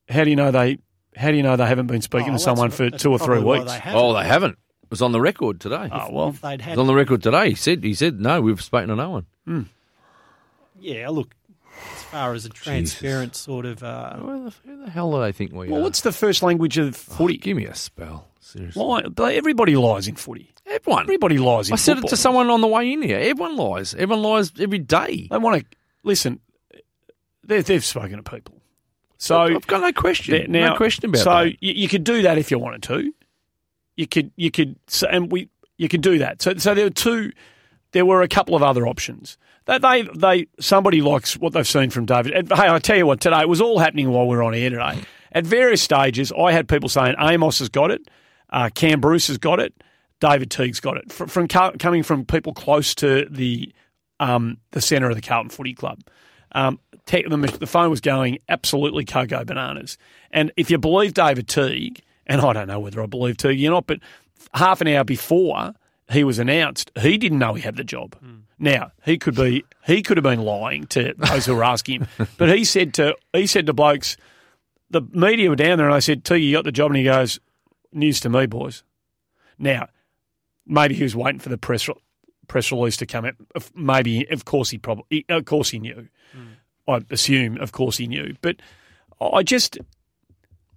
A: how do you know they? How do you know they haven't been speaking
C: Oh,
A: to someone for two or three weeks?
C: They.
B: Oh, they haven't. It was on the record today.
A: Oh well,
C: If they'd
B: It
C: had,
B: was on the record today. He said, he said, no, we've spoken to no one.
C: yeah, look, as far as a transparent sort of, uh,
B: Who the, who the hell do they think we
A: well,
B: are?
A: what's the first language of footy?
B: Give me a spell. Seriously.
A: Lie. Everybody lies in footy.
B: Everyone.
A: Everybody lies in.
B: I said it
A: football.
B: to someone on the way in here. Everyone lies. Everyone lies every day.
A: They want to listen. They've, they've spoken to people, so
B: I've got no question.
A: Now,
B: no question about
A: so
B: that.
A: you, you could do that if you wanted to. You could, you could, and we, you could do that. So, so there were two. There were a couple of other options. That they, they, somebody likes what they've seen from David. And, hey, I tell you what, today it was all happening while we were on air today. At various stages, I had people saying Amos has got it, uh, Cam Bruce has got it, David Teague's got it. From, from coming from people close to the, um, the centre of the Carlton Footy Club. Um, the, the phone was going absolutely cocoa bananas. And if you believe David Teague, and I don't know whether I believe Teague or not, but half an hour before he was announced, he didn't know he had the job. Now he could be he could have been lying to those who were asking him, but he said to he said to blokes, the media were down there, and I said, "Teague, you got the job," and he goes, "News to me, boys." Now, maybe he was waiting for the press press release to come out. Maybe, of course, he probably, of course, he knew. Mm. I assume, of course, he knew. But I just,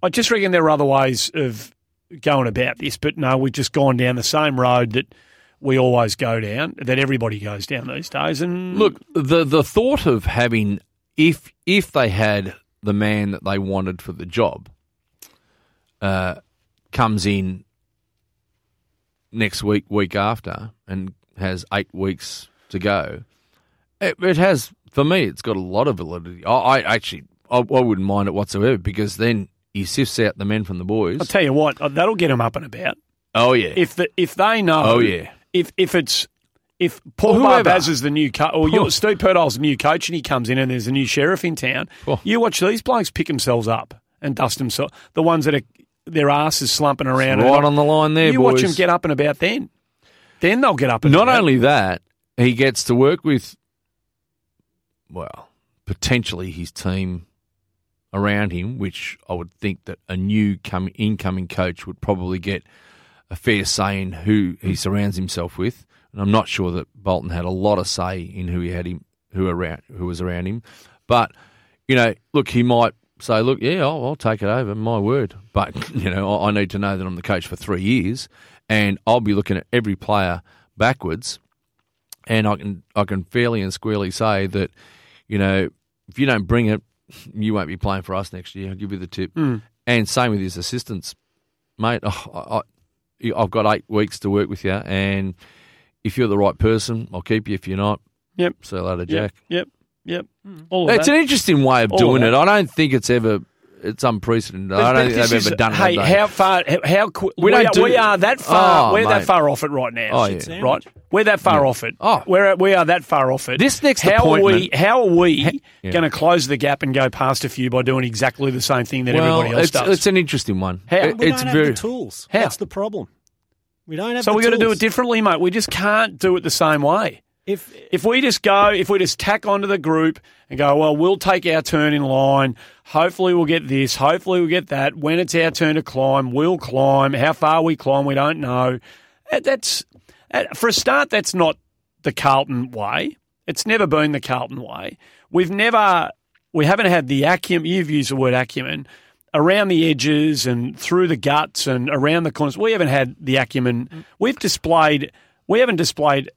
A: I just reckon there are other ways of going about this. But no, we've just gone down the same road that we always go down, that everybody goes down these days. And
B: Look, the the thought of having if if they had the man that they wanted for the job uh, comes in next week, week after, and has eight weeks to go, it, it has for me. It's got a lot of validity. I, I actually I, I wouldn't mind it whatsoever because then he sifts out the men from the boys.
A: I'll tell you what, uh, that'll get them up and about.
B: oh yeah,
A: If the if they know,
B: Oh, yeah.
A: if if it's if Paul
B: whoever.
A: Barbaz is the new coach, or you're, Steve the new coach, and he comes in and there's a new sheriff in town,
B: Oh.
A: you watch these blokes pick themselves up and dust themselves. The ones that are their asses slumping around,
B: right on the line there,
A: you
B: boys.
A: watch them get up and about. Then, then they'll get up. And
B: Not
A: about.
B: only that, he gets to work with, well, potentially his team around him, which I would think that a new come, incoming coach would probably get a fair say in who he surrounds himself with, and I'm not sure that Bolton had a lot of say in who he had him, who around, who was around him. But you know, look, he might say, "Look, yeah, I'll, I'll take it over, my word." But you know, I, I need to know that I'm the coach for three years, and I'll be looking at every player backwards, and I can I can fairly and squarely say that, you know, if you don't bring it, you won't be playing for us next year. I'll give you the tip. Hmm. And same with his assistants, mate. Oh, I, I've got eight weeks to work with you, and if you're the right person, I'll keep you. If you're not,
A: Yep.
B: see you later,
A: Yep.
B: Jack.
A: Yep. Yep. Hmm. All of
B: It's
A: that.
B: an interesting way of
A: All
B: doing
A: of
B: it. I don't think it's ever. It's unprecedented. I don't think they've
A: is-
B: ever done it.
A: Hey,
B: have they?
A: how far? How, how qu-
B: We
A: we,
B: don't
A: are,
B: do-
A: we are that far.
B: Oh,
A: we're that far off it right now.
B: Oh, yeah.
A: Right, we're that far off it.
B: Oh.
A: we're we are that far off it.
B: This next
A: how are we?
B: appointment-
A: How are we
B: yeah.
A: going to close the gap and go past a few by doing exactly the same thing that
B: well,
A: everybody else
B: it's,
A: does?
B: it's an interesting one.
A: How?
B: It-
C: We
B: it's
C: don't
B: very.
C: have the tools.
A: How?
C: That's the problem. We don't have.
A: so
C: the
A: we got to do it differently, mate. We just can't do it the same way.
C: If
A: If we just go, if we just tack onto the group and go, well, we'll take our turn in line. Hopefully, we'll get this. Hopefully, we'll get that. When it's our turn to climb, we'll climb. How far we climb, we don't know. Uh, that's uh, for a start. That's not the Carlton way. It's never been the Carlton way. We've never, we haven't had the acumen. You've used the word acumen around the edges and through the guts and around the corners. We haven't had the acumen. We've displayed. We haven't displayed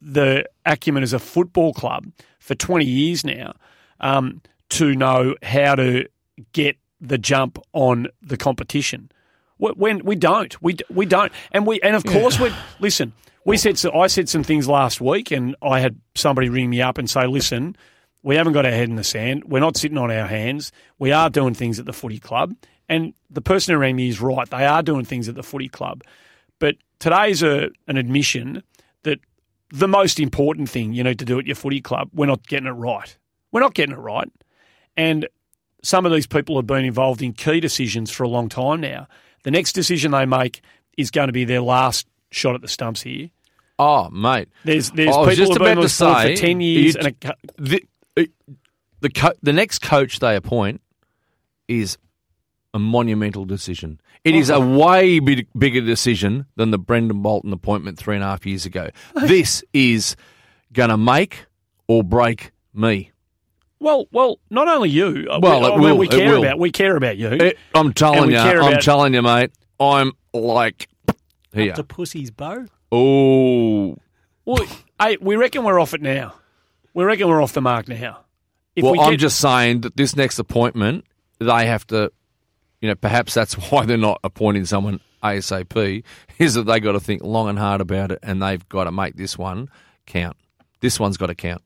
A: the acumen as a football club for 20 years now um, to know how to get the jump on the competition. When we don't, we we don't, and we and of course we listen. We said so, I said some things last week, and I had somebody ring me up and say, "Listen, we haven't got our head in the sand. We're not sitting on our hands. We are doing things at the footy club." And the person who rang me is right. They are doing things at the footy club. But today's a, an admission the most important thing you need to do at your footy club, we're not getting it right. We're not getting it right. And some of these people have been involved in key decisions for a long time now. The next decision they make is going to be their last shot at the stumps here.
B: Oh, mate.
A: There's there's people
B: just
A: who've been with
B: to say,
A: for ten years,
B: you-
A: and a,
B: the uh, the co- the next coach they appoint is a monumental decision. It is a way big, bigger decision than the Brendon Bolton appointment three and a half years ago. this is going to make or break me.
A: well, well, not only you. uh,
B: Well,
A: we,
B: it
A: I mean,
B: will,
A: we
B: it
A: care
B: will.
A: about we care about you.
B: It- I'm telling
A: we
B: you,
A: care
B: I'm
A: about-
B: telling you, mate. I'm like here.
C: to pussy's bow.
B: Oh,
A: well, hey, we reckon we're off it now. We reckon we're off the mark now. If
B: well,
A: we
B: I'm
A: get-
B: just saying that this next appointment, they have to, you know, perhaps that's why they're not appointing someone ASAP, is that they've got to think long and hard about it and they've got to make this one count. This one's got to count.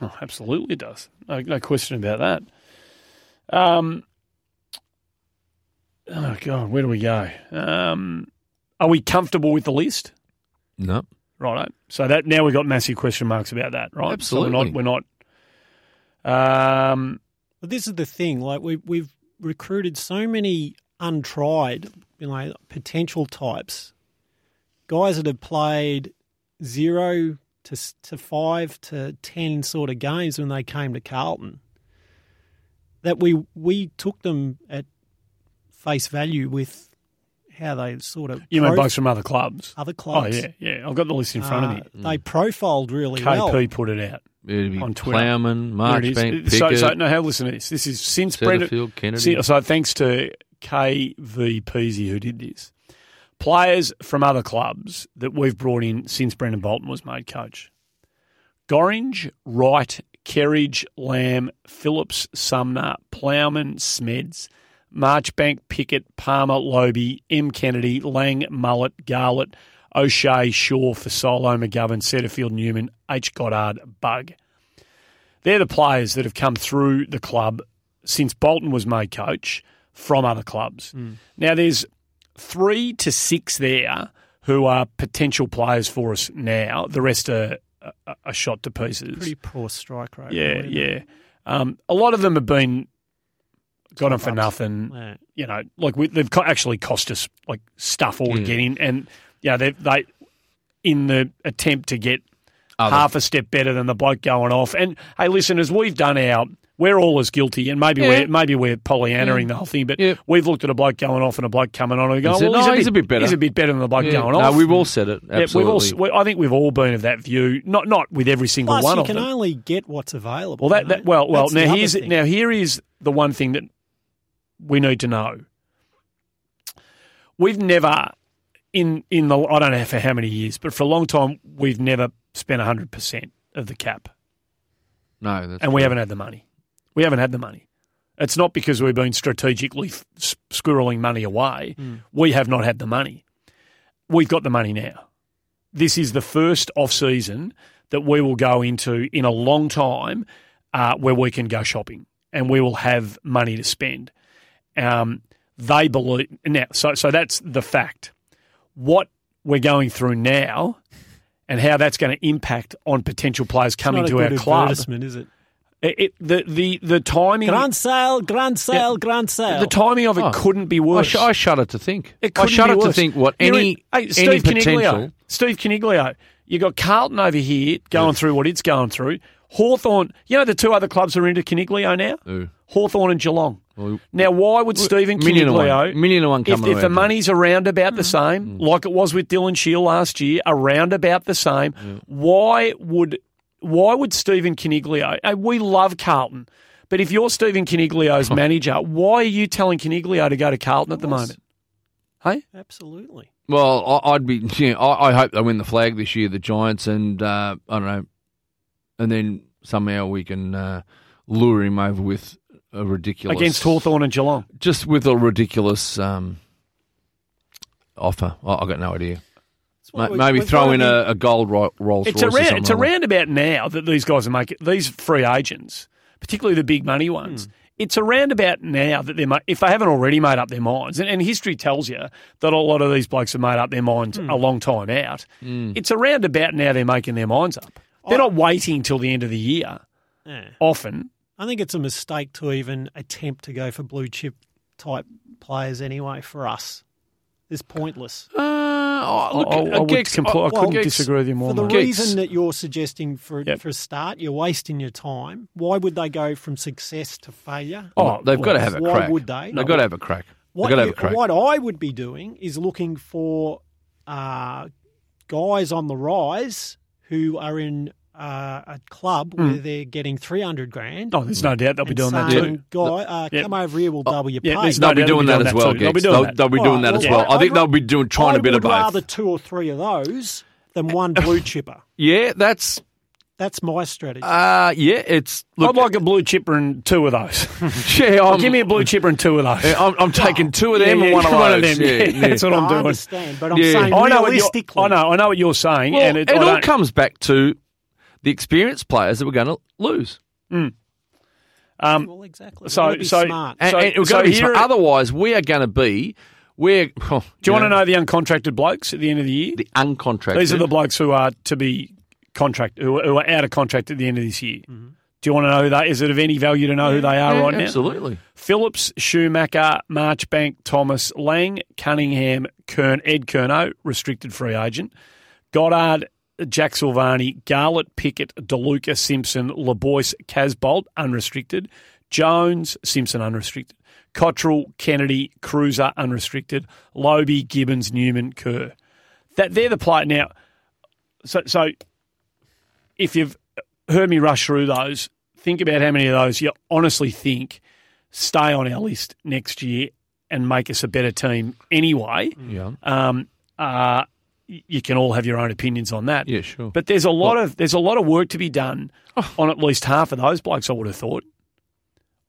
A: Oh, absolutely it does. No, no question about that. Um, oh God, where do we go? Um, are we comfortable with the list?
B: No.
A: Right. So that now we've got massive question marks about that, right?
B: Absolutely.
A: So we're not. We're not. Um,
C: But this is the thing. Like we we've recruited so many untried, you know, potential types, guys that have played zero to to five to ten sort of games when they came to Carlton. That we we took them at face value with how they sort of
A: you mean
C: pro-
A: both from other clubs?
C: other clubs.
A: Oh yeah, yeah. I've got the list in front
C: Uh,
A: of me.
C: They profiled really
A: KP
C: well.
A: put it out.
B: It'd be
A: On Twitter.
B: Plowman. Marchbank,
A: so, so no, how listen to this. This is since
B: Brendon. Kennedy.
A: So thanks to KV Peasy who did this. Players from other clubs that we've brought in since Brendon Bolton was made coach. Gorringe, Wright, Kerridge, Lamb, Phillips, Sumner, Plowman, Smeds, Marchbank, Pickett, Palmer, Loby, M. Kennedy, Lang, Mullet, Garlett, O'Shea, Shaw, Fasolo, McGovern, Setterfield, Newman, H. Goddard, Bug. They're the players that have come through the club since Bolton was made coach from other clubs. Hmm. Now, there's three to six there who are potential players for us now. The rest are uh, uh, a, a shot to pieces.
C: Pretty poor strike rate.
A: yeah,
C: really,
A: yeah. Um, a lot of them have been got them for nothing.
C: Yeah.
A: You know, like we, they've actually cost us like stuff all to
B: Yeah.
A: get in, and yeah, they they in the attempt to get
B: Other-
A: half a step better than the bloke going off. And hey, listen, as we've done our we're all as guilty, and maybe
B: Yeah.
A: we're maybe we're Pollyannaing mm. the whole thing, but
B: Yeah.
A: we've looked at a bloke going off and a bloke coming on and going,
B: said,
A: well,
B: "No,
A: he's,
B: he's a bit better."
A: He's a bit better than the bloke
B: Yeah.
A: going
B: no,
A: off.
B: we've all said it.
A: Yeah, we've all,
B: Absolutely.
A: we- I think we've all been of that view. Not not with every single
C: Plus,
A: one
C: you
A: of
C: can
A: them.
C: only get what's available.
A: Well, that, that well, well.
C: That's the
A: Now here's
C: thing.
A: now here is the one thing that we need to know. We've never in in the I don't know for how many years, but for a long time we've never spent hundred percent of the cap,
B: no, that's
A: and we haven't had the money. We haven't had the money. It's not because we've been strategically squirreling money away.
C: Hmm.
A: We have not had the money. We've got the money now. This is the first off season that we will go into in a long time uh, where we can go shopping and we will have money to spend. Um, they believe now, so so that's the fact. What we're going through now, and how that's going to impact on potential players
C: It's
A: coming
C: not a
A: to our club.
C: advertisement, is it?
A: It, it, the the the timing,
C: Grand sale, grand sale, grand sale.
A: the timing of it
B: Oh.
A: couldn't be
B: I,
A: worse.
B: sh- I shudder to think.
A: It
B: I
A: couldn't
B: shudder
A: be
B: to think what
A: You're
B: any
A: in- hey,
B: any
A: Steve
B: potential.
A: Coniglio. Steve Coniglio. You got Carlton over here going through what it's going through. Hawthorn, you know the two other clubs are into Coniglio now?
B: Ooh.
A: Hawthorn and Geelong.
B: Well,
A: Now, why would Stephen
B: million and
A: Coniglio,
B: one. Million and one
A: if, if the money's around about the same, like it was with Dylan Shiel last year, around about the same, why would why would Stephen Coniglio? uh, We love Carlton, but if you're Stephen Coniglio's manager, why are you telling Coniglio to go to Carlton at the moment? Hey,
C: Absolutely.
B: Well, I- I'd be. Yeah, I, I hope they win the flag this year, the Giants, and uh, I don't know, and then somehow we can uh, lure him over with a ridiculous
A: against Hawthorn and Geelong.
B: just with a ridiculous um, offer. I, I got no idea.
C: That's
B: Ma-
C: we-
B: Maybe
C: we've
B: throw
C: gotta
B: in a, a gold ro- Rolls
A: It's
B: Royce. or
A: around.
B: something
A: It's
B: like
A: around about now that these guys are making these free agents, particularly the big money ones. Hmm. It's around about now that they're if they haven't already made up their minds, and, and history tells you that a lot of these blokes have made up their minds hmm. a long time out. Hmm. It's around about now they're making their minds up. They're not waiting till the end of the year.
C: Yeah.
A: Often,
C: I think it's a mistake to even attempt to go for blue chip type players anyway for us. It's pointless.
B: Uh, oh, look,
A: I, I, I, would
B: Gex-
A: compl- I
B: well,
A: couldn't
B: Gex-
A: disagree with you more.
C: For the
A: mate.
B: Geeks.
C: reason that you're suggesting for
A: Yep.
C: for a start, you're wasting your time. Why would they go from success to failure?
A: Oh,
B: they've got to have a
C: why
B: crack.
C: would they?
B: They've got to have a crack.
C: What,
B: they've got to have a crack.
C: what I would be doing is looking for uh, guys on the rise who are in uh, a club where they're getting 300 grand.
A: Oh, there's no doubt they'll be doing that too.
C: Guy, uh,
A: Yep.
C: come over here, we'll double your
A: yeah,
C: pay.
A: there's
B: They'll
A: no
B: be
A: doubt
B: doing
A: they'll be
B: as
A: doing
B: well,
A: that too. They'll be
B: Gex.
A: doing
B: They'll,
A: that.
B: they'll be doing
C: right,
B: that
C: well,
B: as well. I think
C: I'd
B: they'll be doing trying
C: I
B: a bit of
C: would
B: both.
C: rather two or three of those than one blue chipper.
B: Yeah, that's
C: That's my strategy.
B: uh yeah. It's look.
A: I'd like a blue chipper and two of those.
B: yeah, I'm,
A: Give me a blue chipper and two of those.
B: yeah, I'm, I'm taking two of them
A: Yeah,
B: and
A: yeah,
B: one of
A: one
B: those.
A: of them.
B: Yeah,
A: Yeah,
B: yeah.
A: that's what
C: I
A: I'm doing.
C: I understand, but I'm
B: Yeah.
C: saying
A: I know what you're,
C: realistically.
A: I know. I know what you're saying,
B: Well,
A: and
B: it,
A: it,
B: all comes back to the experienced players that we're going to lose.
A: Um,
C: Well, exactly.
A: So-
C: We've gotta be
A: so-
C: smart.
B: And,
A: So-
B: and
A: so
B: going to be
A: here-
B: Otherwise, we are going to be. We're, oh,
A: do you want to know the uncontracted blokes at the end of the year?
B: the uncontracted?
A: These are the blokes who are to be contract, who, who are out of contract at the end of this year. Do you want to know who they? Is it of any value to know who they are
B: Yeah,
A: right now?
B: absolutely.
A: Phillips, Schumacher, Marchbank, Thomas, Lang, Cunningham, Kern, Ed Curnow, restricted free agent. Goddard, Jack Silvagni, Garlett, Pickett, DeLuca, Simpson, LeBoyce, Casboult, unrestricted. Jones, Simpson, unrestricted. Cottrell, Kennedy, Cruiser, unrestricted. Lobe, Gibbons, Newman, Kerr. That they're the play now. So, so if you've heard me rush through those, think about how many of those you honestly think stay on our list next year and make us a better team anyway.
B: Yeah.
A: Um, uh, you can all have your own opinions on that.
B: Yeah, sure.
A: But there's a lot of there's a lot of work to be done
B: Oh.
A: on at least half of those blokes. I would have thought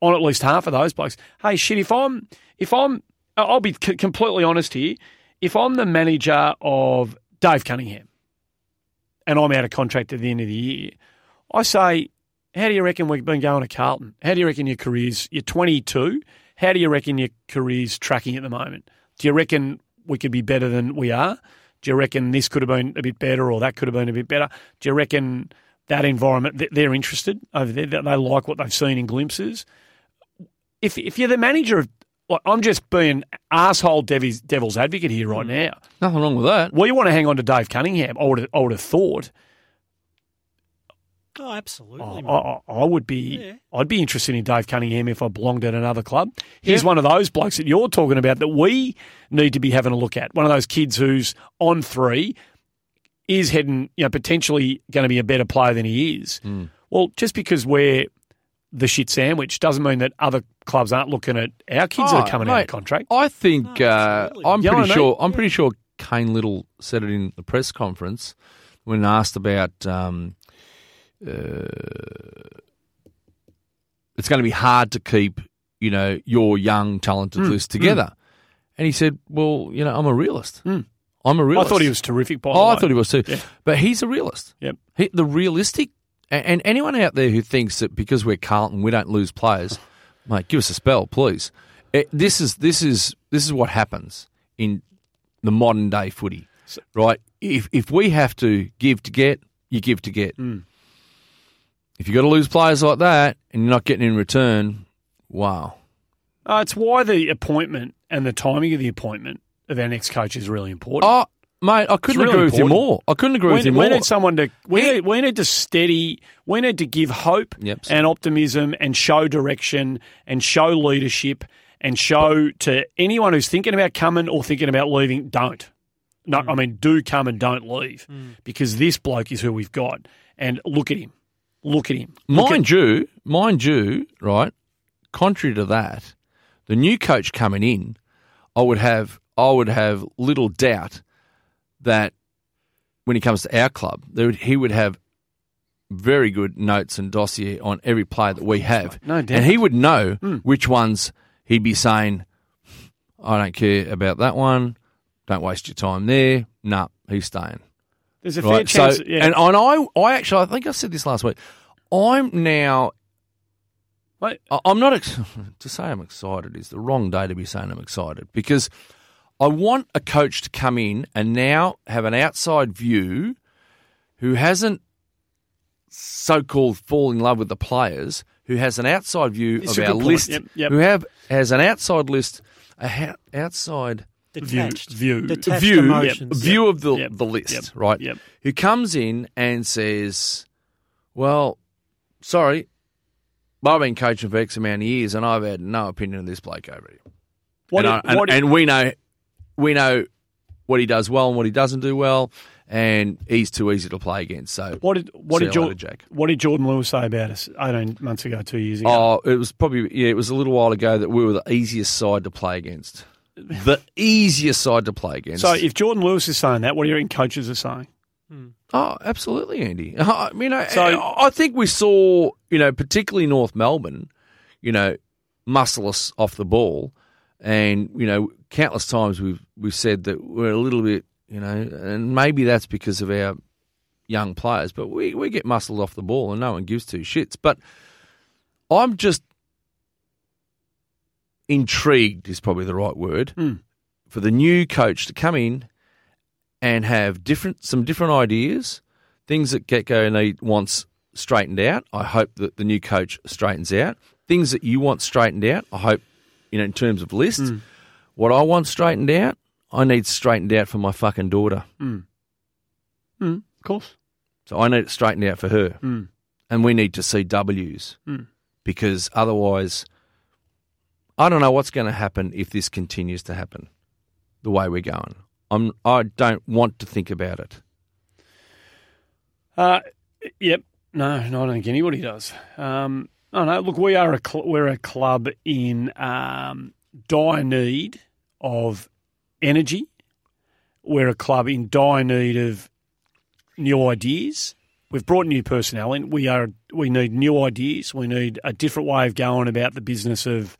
A: on at least half of those blokes. Hey, shit! If I'm if I'm I'll be c- completely honest here. If I'm the manager of Dave Cunningham and I'm out of contract at the end of the year, I say, how do you reckon we've been going to Carlton? How do you reckon your career's? You're 22. How do you reckon your career's tracking at the moment? Do you reckon we could be better than we are? Do you reckon this could have been a bit better or that could have been a bit better? Do you reckon that environment they're interested over there? That they like what they've seen in glimpses? If if you're the manager of, like, I'm just being asshole devil's, devil's advocate here right mm. now.
B: Nothing wrong with that.
A: Well, you want to hang on to Dave Cunningham. I would have, I would have thought.
C: Oh, absolutely.
A: I. I, I would be,
C: Yeah.
A: I'd be interested in Dave Cunningham if I belonged at another club. He's
B: Yeah.
A: one of those blokes that you're talking about that we need to be having a look at. One of those kids who's on three, is heading, you know, potentially going to be a better player than he is. Well, just because we're the shit sandwich doesn't mean that other clubs aren't looking at our kids that
B: Oh,
A: are coming out
B: mate,
A: of contract.
B: I think
C: No,
B: uh. I'm
A: You
B: pretty
A: what I
B: sure.
A: mean?
B: I'm pretty sure Cain Liddle said it in the press conference when asked about. Um, it's going to be hard to keep, you know, your young talented
A: Hmm,
B: list together, and he said, "Well, you know, I'm a realist. I'm a
A: Hmm. I thought he was terrific. By
B: Oh, I thought he was too.
A: Yeah.
B: But he's a realist.
A: Yep.
B: He, the realistic, and, anyone out there who thinks that because we're Carlton we don't lose players, mate, give us a spell, please. It, this is this is this is what happens in the modern day footy, right? If if we have to give to get, you give to get.
A: Hmm.
B: If you've got to lose players like that and you're not getting in return, wow.
A: Uh, it's why the appointment and the timing of the appointment of our next coach is really important.
B: Oh, mate, I couldn't
A: really
B: agree with you more. I couldn't agree
A: we,
B: with you
A: we
B: more.
A: need someone to we
B: He-
A: need, we need to steady we need to give hope
B: Yep.
A: and optimism and show direction and show leadership and show to anyone who's thinking about coming or thinking about leaving don't no
B: Hmm.
A: I mean do come and don't leave because this bloke is who we've got and look at him look at him Look
B: Mind you, mind you, right? Contrary to that, the new coach coming in, I would have, I would have little doubt that when he comes to our club, there would, he would have very good notes and dossier on every player that we have,
A: No doubt.
B: and he would know hmm. which ones he'd be saying, "I don't care about that one. Don't waste your time there. Nah, he's staying."
A: There's a fair
B: Right.
A: chance
B: so,
A: yeah.
B: and, and I, I actually, I think I said this last week. I'm now. I- I'm not ex- to say I'm excited is the wrong day to be saying I'm excited because I want a coach to come in and now have an outside view who hasn't so-called fall in love with the players, who has an outside view
A: It's
B: of our list,
A: Yep, yep.
B: who have has an outside list, a ha- outside
C: Detached.
A: view-
C: Detached
B: view,
C: emotions.
B: view of the,
A: Yep.
B: the list,
A: Yep.
B: right?
A: Yep.
B: Who comes in and says, "Well, sorry, I've been coaching for X amount of years, and I've had no opinion of this bloke over here."
A: what
B: and,
A: if-
B: I- and,
A: if-
B: and we know, we know what he does well and what he doesn't do well, and he's too easy to play against. So,
A: What did what did
B: you
A: Jor-
B: later, Jack.
A: what did Jordan Lewis say about us eighteen months ago, two years ago?
B: oh, it was probably yeah, it was a little while ago that we were the easiest side to play against. The easiest side to play against.
A: so if Jordan Lewis is saying that, what do you reckon coaches are saying? Hmm.
B: Oh, absolutely, Andy. I mean, I,
A: So-
B: I think we saw, you know, particularly North Melbourne, you know, muscle us off the ball, and you know, countless times we've we've said that we're a little bit, you know, and maybe that's because of our young players, but we we get muscled off the ball, and no one gives two shits. But I'm just intrigued is probably the right word
A: Mm.
B: for the new coach to come in and have different some different ideas, things that Getgo need wants straightened out. I hope that the new coach straightens out things that you want straightened out. I hope you know in terms of list. What I want straightened out, I need straightened out for my fucking daughter.
A: Mm, of course.
B: So I need it straightened out for her,
A: Mm.
B: and we need to see W's
A: Mm.
B: because otherwise, I don't know what's going to happen if this continues to happen the way we're going. I'm I don't want to think about it.
A: Uh, yep. No, no, I don't think anybody does. Um, oh no, look, we are a cl- we're a club in um, dire need of energy. We're a club in dire need of new ideas. We've brought new personnel in. We are we need new ideas. We need a different way of going about the business of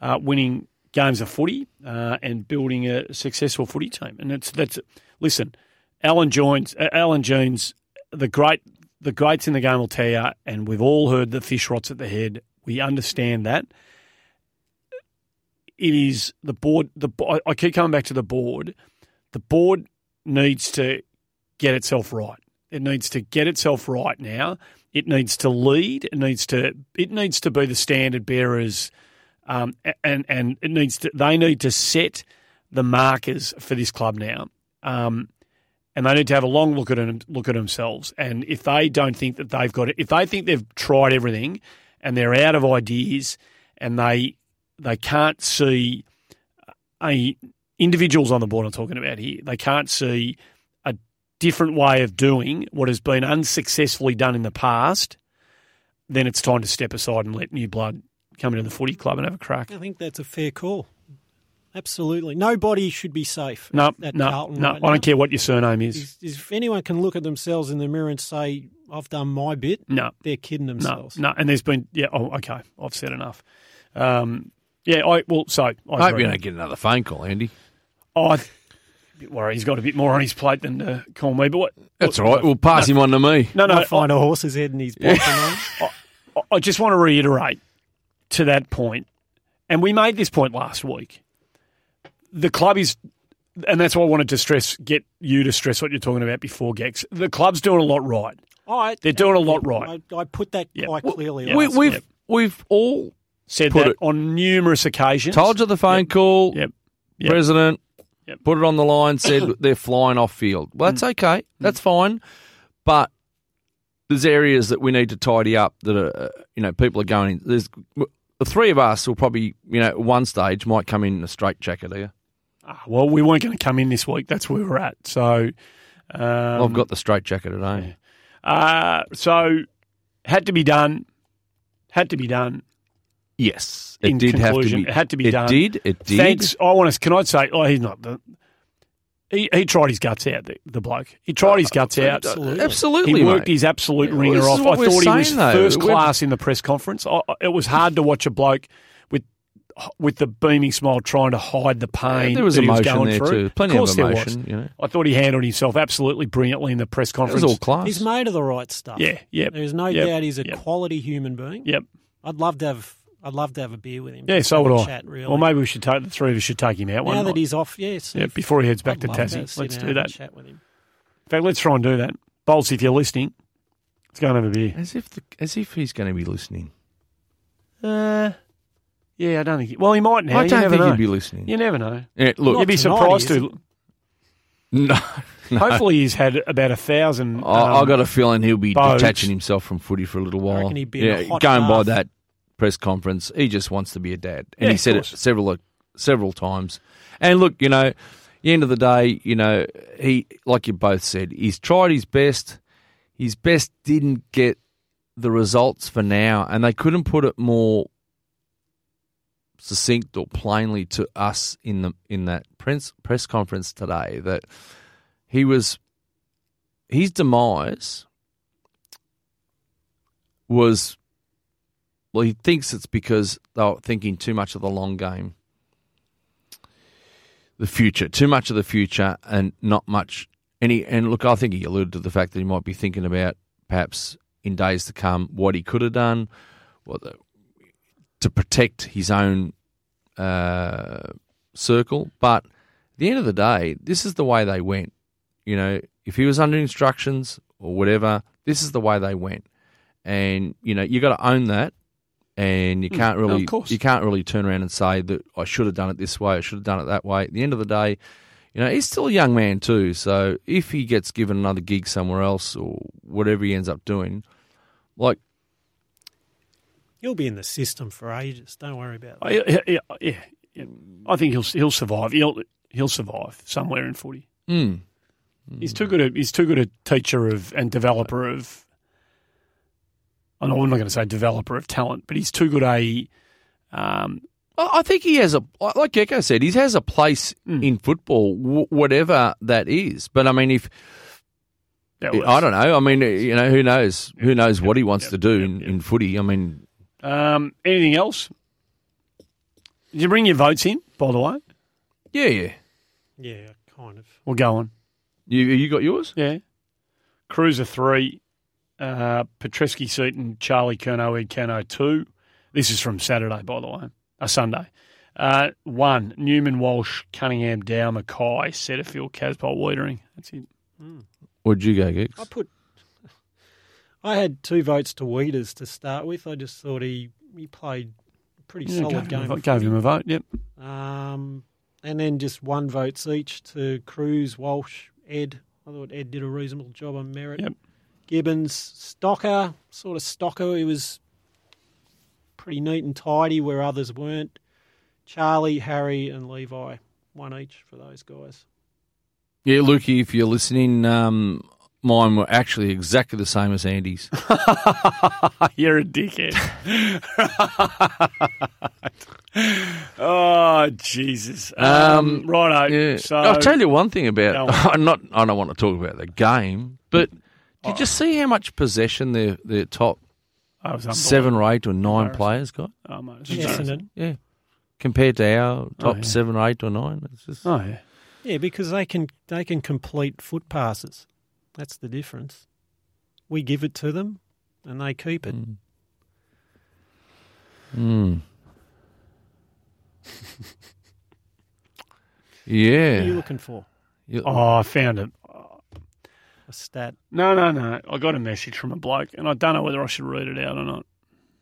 A: uh, winning games of footy uh, and building a successful footy team. And it's that's listen, Alan Jones, uh, Alan Jones, the great the greats in the game will tell you, and we've all heard the fish rots at the head. We understand that. It is the board. The I keep coming back to the board. The board needs to get itself right. It needs to get itself right now. It needs to lead. It needs to. It needs to be the standard bearers, um, and and it needs to. They need to set the markers for this club now. Um, and they need to have a long look at them, look at themselves. And if they don't think that they've got it, if they think they've tried everything and they're out of ideas, and they they can't see a individuals on the board I'm talking about here, they can't see a different way of doing what has been unsuccessfully done in the past, then it's time to step aside and let new blood come into the footy club and have a crack.
C: I think that's a fair call. Absolutely. Nobody should be safe
A: No,
C: at
A: no,
C: Carlton
A: no.
C: right
A: I
C: now.
A: don't care what your surname is.
C: Is- is If anyone can look at themselves in the mirror and say, I've done my bit,
A: No,
C: they're kidding themselves.
A: no. And there's been yeah. Oh, okay. I've said enough. Um, yeah. I well. So I,
B: I hope you don't get another phone call, Andy.
A: Oh, I th- a bit worried. He's got a bit more on his plate than to call me. But what?
B: That's all right. We'll pass him on to me.
A: No, no.
C: Might find a horse's head in his pocket. mate.
A: I, I just want to reiterate to that point, and we made this point last week. The club is, and that's why I wanted to stress, get you to stress what you're talking about before, Gex. The club's doing a lot right.
C: All right.
A: They're doing a lot right.
C: I, I put that
A: Yeah.
C: quite clearly.
B: We,
C: last
B: we've
C: week.
B: we've all
A: Said
B: Put
A: that
B: it-
A: on numerous occasions.
B: told you the phone call.
A: Yep. Yep.
B: President
A: Yep.
B: put it on the line. Said they're flying off field. Well,
A: Mm.
B: that's okay. That's fine. But there's areas that we need to tidy up. That are uh, you know people are going. in. There's the three of us will probably you know at one stage might come in a straight jacket here.
A: Ah, well, we weren't going to come in this week. That's where we're at. So, um,
B: I've got the straight jacket today.
A: Uh, so had to be done. Had to be done.
B: Yes, it did have to
A: conclusion,
B: be.
A: it had to be
B: it
A: done.
B: did. It did.
A: Thanks. I want to. Can I say? Oh, he's not the. He, he tried his guts out. The, the bloke. He tried uh, his guts out.
C: Absolutely.
B: Absolutely,
A: He worked
B: mate.
A: his absolute
B: Well,
A: ringer off. I
B: what we're
A: thought he was
B: saying, though.
A: first
B: We're-
A: class in the press conference. I, I- it was hard to watch a bloke with with the beaming smile trying to hide the pain.
B: there was
A: that he was
B: emotion
A: going
B: there
A: through.
B: too. Plenty
A: of,
B: of,
A: course there
B: emotion.
A: was.
B: You know,
A: I thought he handled himself absolutely brilliantly in the press
B: it
A: conference.
B: was all class.
C: He's made of the right stuff.
A: yeah, yeah,
C: There is no
A: Yep.
C: doubt he's a
A: Yep.
C: quality human being.
A: yep.
C: I'd love to have. I'd love to have a beer with him.
A: Yeah, so
C: Have
A: would
C: a
A: I.
C: Chat, really.
A: Or maybe we should take the three of us should take him out one
C: now
A: night.
C: that he's off, yes.
A: yeah, before he heads back
C: I'd
A: to
C: love
A: Tassie.
C: sit
A: Let's do that.
C: Chat with him.
A: In fact, let's try and do that. Bolts, if you're listening, let's go and have a beer.
B: as if the, as if he's going to be listening.
A: Uh, yeah, I don't think. He, well, he might now.
B: I don't
A: never
B: think
A: know.
B: he'd be listening.
A: You never know.
B: Yeah, look,
A: You'd be
C: tonight,
A: surprised
C: he
A: to.
B: no, no.
A: Hopefully, he's had about a thousand.
B: I, I
A: um,
B: got a feeling he'll be
A: boats.
B: detaching himself from footy for a little while.
C: reckon he'd be in a
B: yeah,
C: hot
B: going by that press conference, he just wants to be a dad, and
A: Yeah,
B: he said it several several times. And look, you know, the end of the day, you know, he like you both said, he's tried his best. His best didn't get the results for now, and they couldn't put it more succinct or plainly to us in the in that press press conference today that he was his demise was well he thinks it's because they're thinking too much of the long game the future too much of the future and not much any and look I think he alluded to the fact that he might be thinking about perhaps in days to come what he could have done what the, to protect his own uh, circle. But at the end of the day, this is the way they went. You know, if he was under instructions or whatever, this is the way they went. And you know, you got to own that, and you can't
A: no, of
B: really
A: course.
B: you can't really turn around and say that I should have done it this way, I should have done it that way. At the end of the day, you know, he's still a young man too. So if he gets given another gig somewhere else or whatever he ends up doing, like
C: He'll be in the system for ages. Don't worry about that.
A: I- yeah, yeah, yeah, yeah. I think he'll he'll survive. He'll he'll survive somewhere in footy.
B: mm,
A: He's too good. A, he's too good a teacher of and developer of. I know I'm not going to say developer of talent, but he's too good a. Um,
B: I I think he has a like Gecko said, he has a place
A: Mm.
B: in football, w- whatever that is. But I mean, if I don't know, I mean, you know, who knows? Who knows what he wants
A: yep,
B: to do
A: yep,
B: in,
A: yep.
B: in footy? I mean,
A: Um, anything else? Did you bring your votes in? By the way,
B: yeah, yeah.
C: Yeah, kind of.
A: we'll go on.
B: You you got yours?
A: Yeah, Cruiser three, uh, Petrevski-Seton, Charlie Curnow, Ed Curnow two. This is from Saturday, by the way, a Sunday. Uh, one Newman, Walsh, Cunningham, Dow, Mackay, Setterfield, Casboult, Weitering. That's it.
B: Where'd you go, Gex?
C: I put. I had two votes to Weeders to start with. I just thought he he played a pretty
A: Yeah,
C: solid
A: gave, him a,
C: game.
A: vote- gave him a vote. Yep.
C: Um, and then just one votes each to Cruz, Walsh, Ed, I thought Ed did a reasonable job on merit.
A: Yep.
C: Gibbons, Stocker, sort of Stocker. He was pretty neat and tidy where others weren't. Charlie, Harry, and Levi, one each for those guys.
B: Yeah, Lukey, if you're listening, um, mine were actually exactly the same as Andy's.
A: You're a dickhead. oh Jesus! Um,
B: Um,
A: righto.
B: Yeah.
A: So
B: I'll tell you one thing about.
A: on.
B: I'm not. I don't want to talk about the game, but did you see how much possession their their top
A: That
B: seven or eight or nine
A: Embarrassing.
B: players got?
A: Oh, mate, it's
C: Yes,
A: embarrassing.
B: Yeah, compared to our top
A: yeah.
B: seven or eight or nine, it's just
A: Oh yeah.
C: Yeah, because they can they can complete foot passes. That's the difference. We give it to them, and they keep it.
B: Mm. Mm.
C: What are you looking for?
B: You-
A: Oh, I found it.
C: A stat.
A: No, no, no. I got a message from a bloke, and I don't know whether I should read it out or not.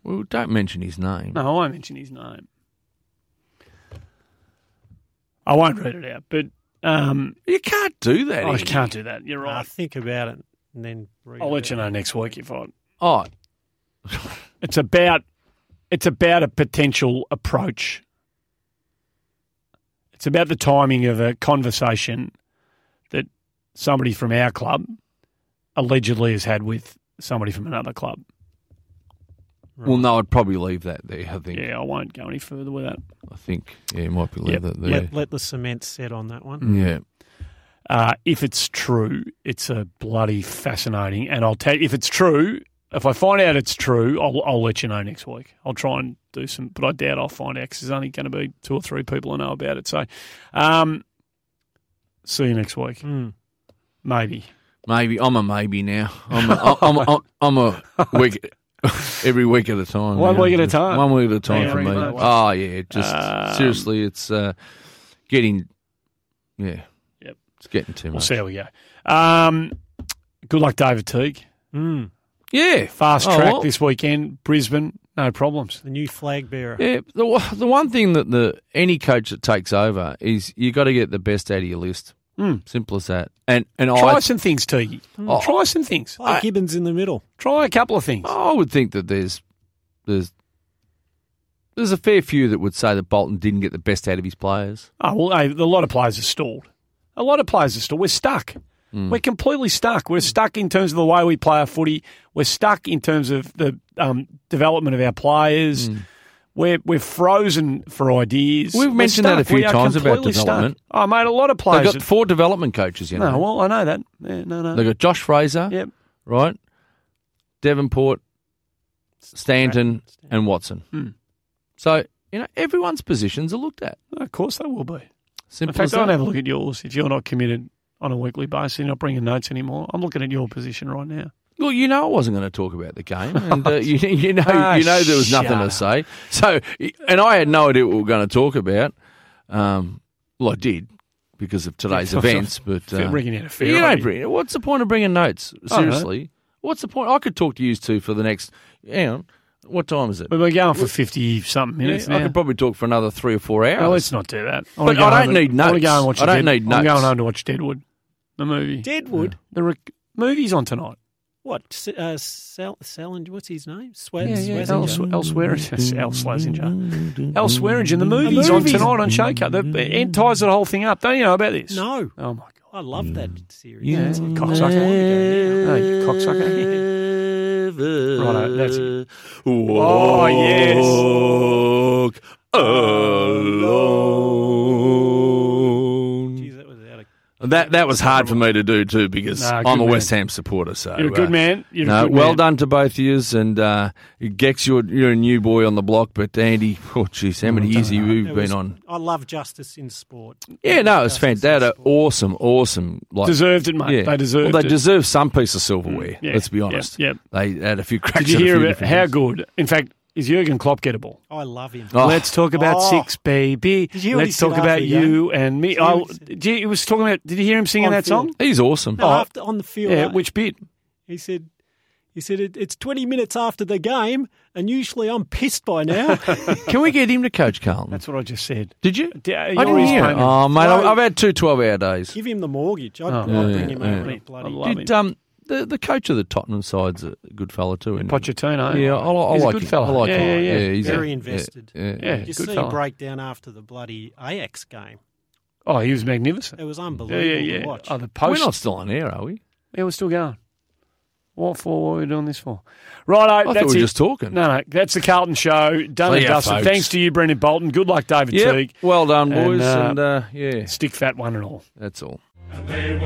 B: Well, don't mention his name.
A: No, I won't mention his name. I won't read it out, but um,
B: You can't do that.
A: I
B: Andy.
A: can't do that. You're
C: Right.
A: right.
C: think about it and then read
A: I'll
C: it
A: let you
C: out.
A: know next week if I.
B: Oh,
A: It's about it's about a potential approach. It's about the timing of a conversation that somebody from our club allegedly has had with somebody from another club.
B: well, no, I'd probably leave that there. I think.
A: Yeah, I won't go any further with that.
B: I think. Yeah, it might be leave
A: Yep.
B: that there.
C: Let, let the cement set on that one.
B: Yeah.
A: Uh, if it's true, it's a bloody fascinating. And I'll tell you, if it's true, if I find out it's true, I'll, I'll let you know next week. I'll try and do some, but I doubt I'll find out 'cause there's only going to be two or three people who know about it. So, um, see you next week.
C: Mm.
A: Maybe.
B: Maybe I'm a maybe now. I'm a, I'm a, I'm a week every week at a time.
A: One
B: now.
A: week at a time.
B: One week at a time
A: Yeah,
B: for me.
A: pretty much.
B: Oh yeah, just
A: Um,
B: seriously, it's uh, getting yeah.
A: Yep.
B: It's getting too
A: We'll
B: much.
A: see how we go. Um, good luck, David Teague.
C: Mm.
B: Yeah,
A: Fast
B: Oh,
A: track
B: well.
A: this weekend, Brisbane, no problems.
C: The new flag bearer.
B: Yeah, the one- the one thing that the any coach that takes over is you got to get the best out of your list.
A: Mm.
B: Simple as that. And and
A: Try
B: I
A: some things, Teague.
B: Oh.
A: Try some things.
C: Play Gibbons in the middle.
A: Try a couple of things.
B: I would think that there's there's there's a fair few that would say that Bolton didn't get the best out of his players.
A: Oh, well, hey, a lot of players are stalled. A lot of players are stalled. We're stuck. We're completely stuck. We're stuck in terms of the way we play our footy. We're stuck in terms of the um, development of our players. We're we're frozen for ideas.
B: We've mentioned that a few times about
A: stuck.
B: development.
A: Oh, mate, a lot of players.
B: They've got four development coaches, you know.
A: no, well, I know that. Yeah, no, no.
B: They've got Josh Fraser,
A: Yep.
B: right? Devonport, Stanton, and Watson.
A: Hmm.
B: So, you know, everyone's positions are looked at.
A: Of course they will be. In
B: Simple
A: fact,
B: as
A: don't have a look at yours. If you're not committed on a weekly basis, you're not bringing notes anymore. I'm looking at your position right now.
B: Well, you know, I wasn't going to talk about the game, and uh, you, you know,
A: Ah,
B: you know, there was nothing
A: shut
B: to say. So, and I had no idea what we were going to talk about. Um, well, I did because of today's
A: Yeah,
B: events, but uh,
A: bringing in a fair
B: you
A: idea.
B: don't bring. What's the point of bringing notes?
A: I don't know.
B: Seriously, what's the point? I could talk to you two for the next. Hang on, what time is it?
A: We've been going for 50 something minutes
B: Yeah, I could probably talk for another three or four hours.
A: No, let's not do that.
B: But I don't
A: home and-
B: need
A: I wanna
B: notes.
A: go and watch
B: I don't
A: Dead-
B: need
A: I'm going home to watch Deadwood, the movie.
C: Deadwood.
A: The rec- movie's on tonight.
C: What? Uh, Sal- Salinger, what's his name? Swe-
A: Yeah, yeah,
C: Swesinger?
A: Els- elsewhere, El Slasinger. El Swearengen. The movie's on
C: movie's-
A: tonight on Showcut. The Ed ties the whole thing up. Don't you know about this?
C: No.
A: Oh my god.
C: I love that series.
A: Yeah,
C: That's
A: cocksucker.
C: long time ago
A: Oh, you cocksucker. Righto, that's it.
B: Oh,
A: yes.
B: Walk alone.
C: That
B: that was hard for me to do too because
A: Nah,
B: I'm a
A: man.
B: West Ham supporter. So
A: You're a good
B: uh,
A: man. You're
B: no,
A: a good
B: well
A: man.
B: done to both of yous, and uh, Gex, you're you're a new boy on the block, but Andy, oh jeez, how many years have you
C: It
B: been
C: was-
B: on?
C: I love justice in sport.
B: Yeah, no, it's
C: Justice
B: fantastic. They had an
C: sport.
B: awesome, awesome. Like,
A: Deserved it, mate.
B: yeah,
A: They deserved
B: well, they
A: it.
B: deserve some piece of silverware.
A: Yeah,
B: Let's be
A: yep,
B: honest.
A: yeah,
B: They had a few cracks.
A: Did you hear about how good? In fact, is Jurgen Klopp gettable?
C: I love him.
B: Oh,
A: Let's talk about
C: Oh.
A: six, baby.
C: Did you hear what he
A: Let's talk about
C: the
A: you and me.
C: Did
A: Oh,
C: he
A: did you, he was talking about. Did you hear him singing
C: On
A: that
C: field.
A: song?
B: he's awesome.
C: No,
A: Oh.
C: after on the field,
A: Yeah.
C: uh,
A: Which bit?
C: he said, He said, it, It's 20 minutes after the game, and usually I'm pissed by now.
B: Can we get him to coach Carlton?
A: That's what I just said.
B: Did you?
A: D-
B: I didn't hear. it.
A: payment.
B: Oh, mate, I've,
C: No.
B: I've had two 12 hour days.
C: Give him the mortgage. I'd,
A: Oh.
C: I'd
B: Yeah,
C: bring him
B: yeah.
C: over.
A: I
C: Bloody.
A: love
B: Did
A: him.
B: um the, the coach of the Tottenham side's a good fella too? isn't he?
A: Pochettino.
B: Yeah, I, I
A: He's a
B: like
A: good
B: him.
A: fella.
B: I like
A: yeah,
B: him.
A: yeah, yeah.
B: he's
C: Very
B: a-
C: invested.
B: Yeah, yeah.
A: Yeah.
C: You
A: good
C: see
A: fella.
C: him break down after the bloody Ajax game?
A: Oh, he was magnificent.
C: It was unbelievable
A: yeah, yeah.
C: to watch.
A: Oh, the
B: We're not still on air, are we?
A: Yeah, we're still going. What for? What are we doing this for? Righto,
B: I thought
A: that's
B: we were
A: it.
B: just talking.
A: No, no, that's the Carlton show. Done and dusted. Thanks to you, Brendon Bolton. Good luck, David
B: Yep.
A: Teague.
B: Well done,
A: And,
B: boys,
A: uh,
B: and uh, yeah,
A: Stick fat one and all.
B: that's all.
D: They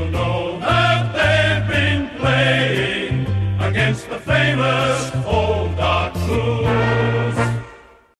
D: playing against the famous old dark moon.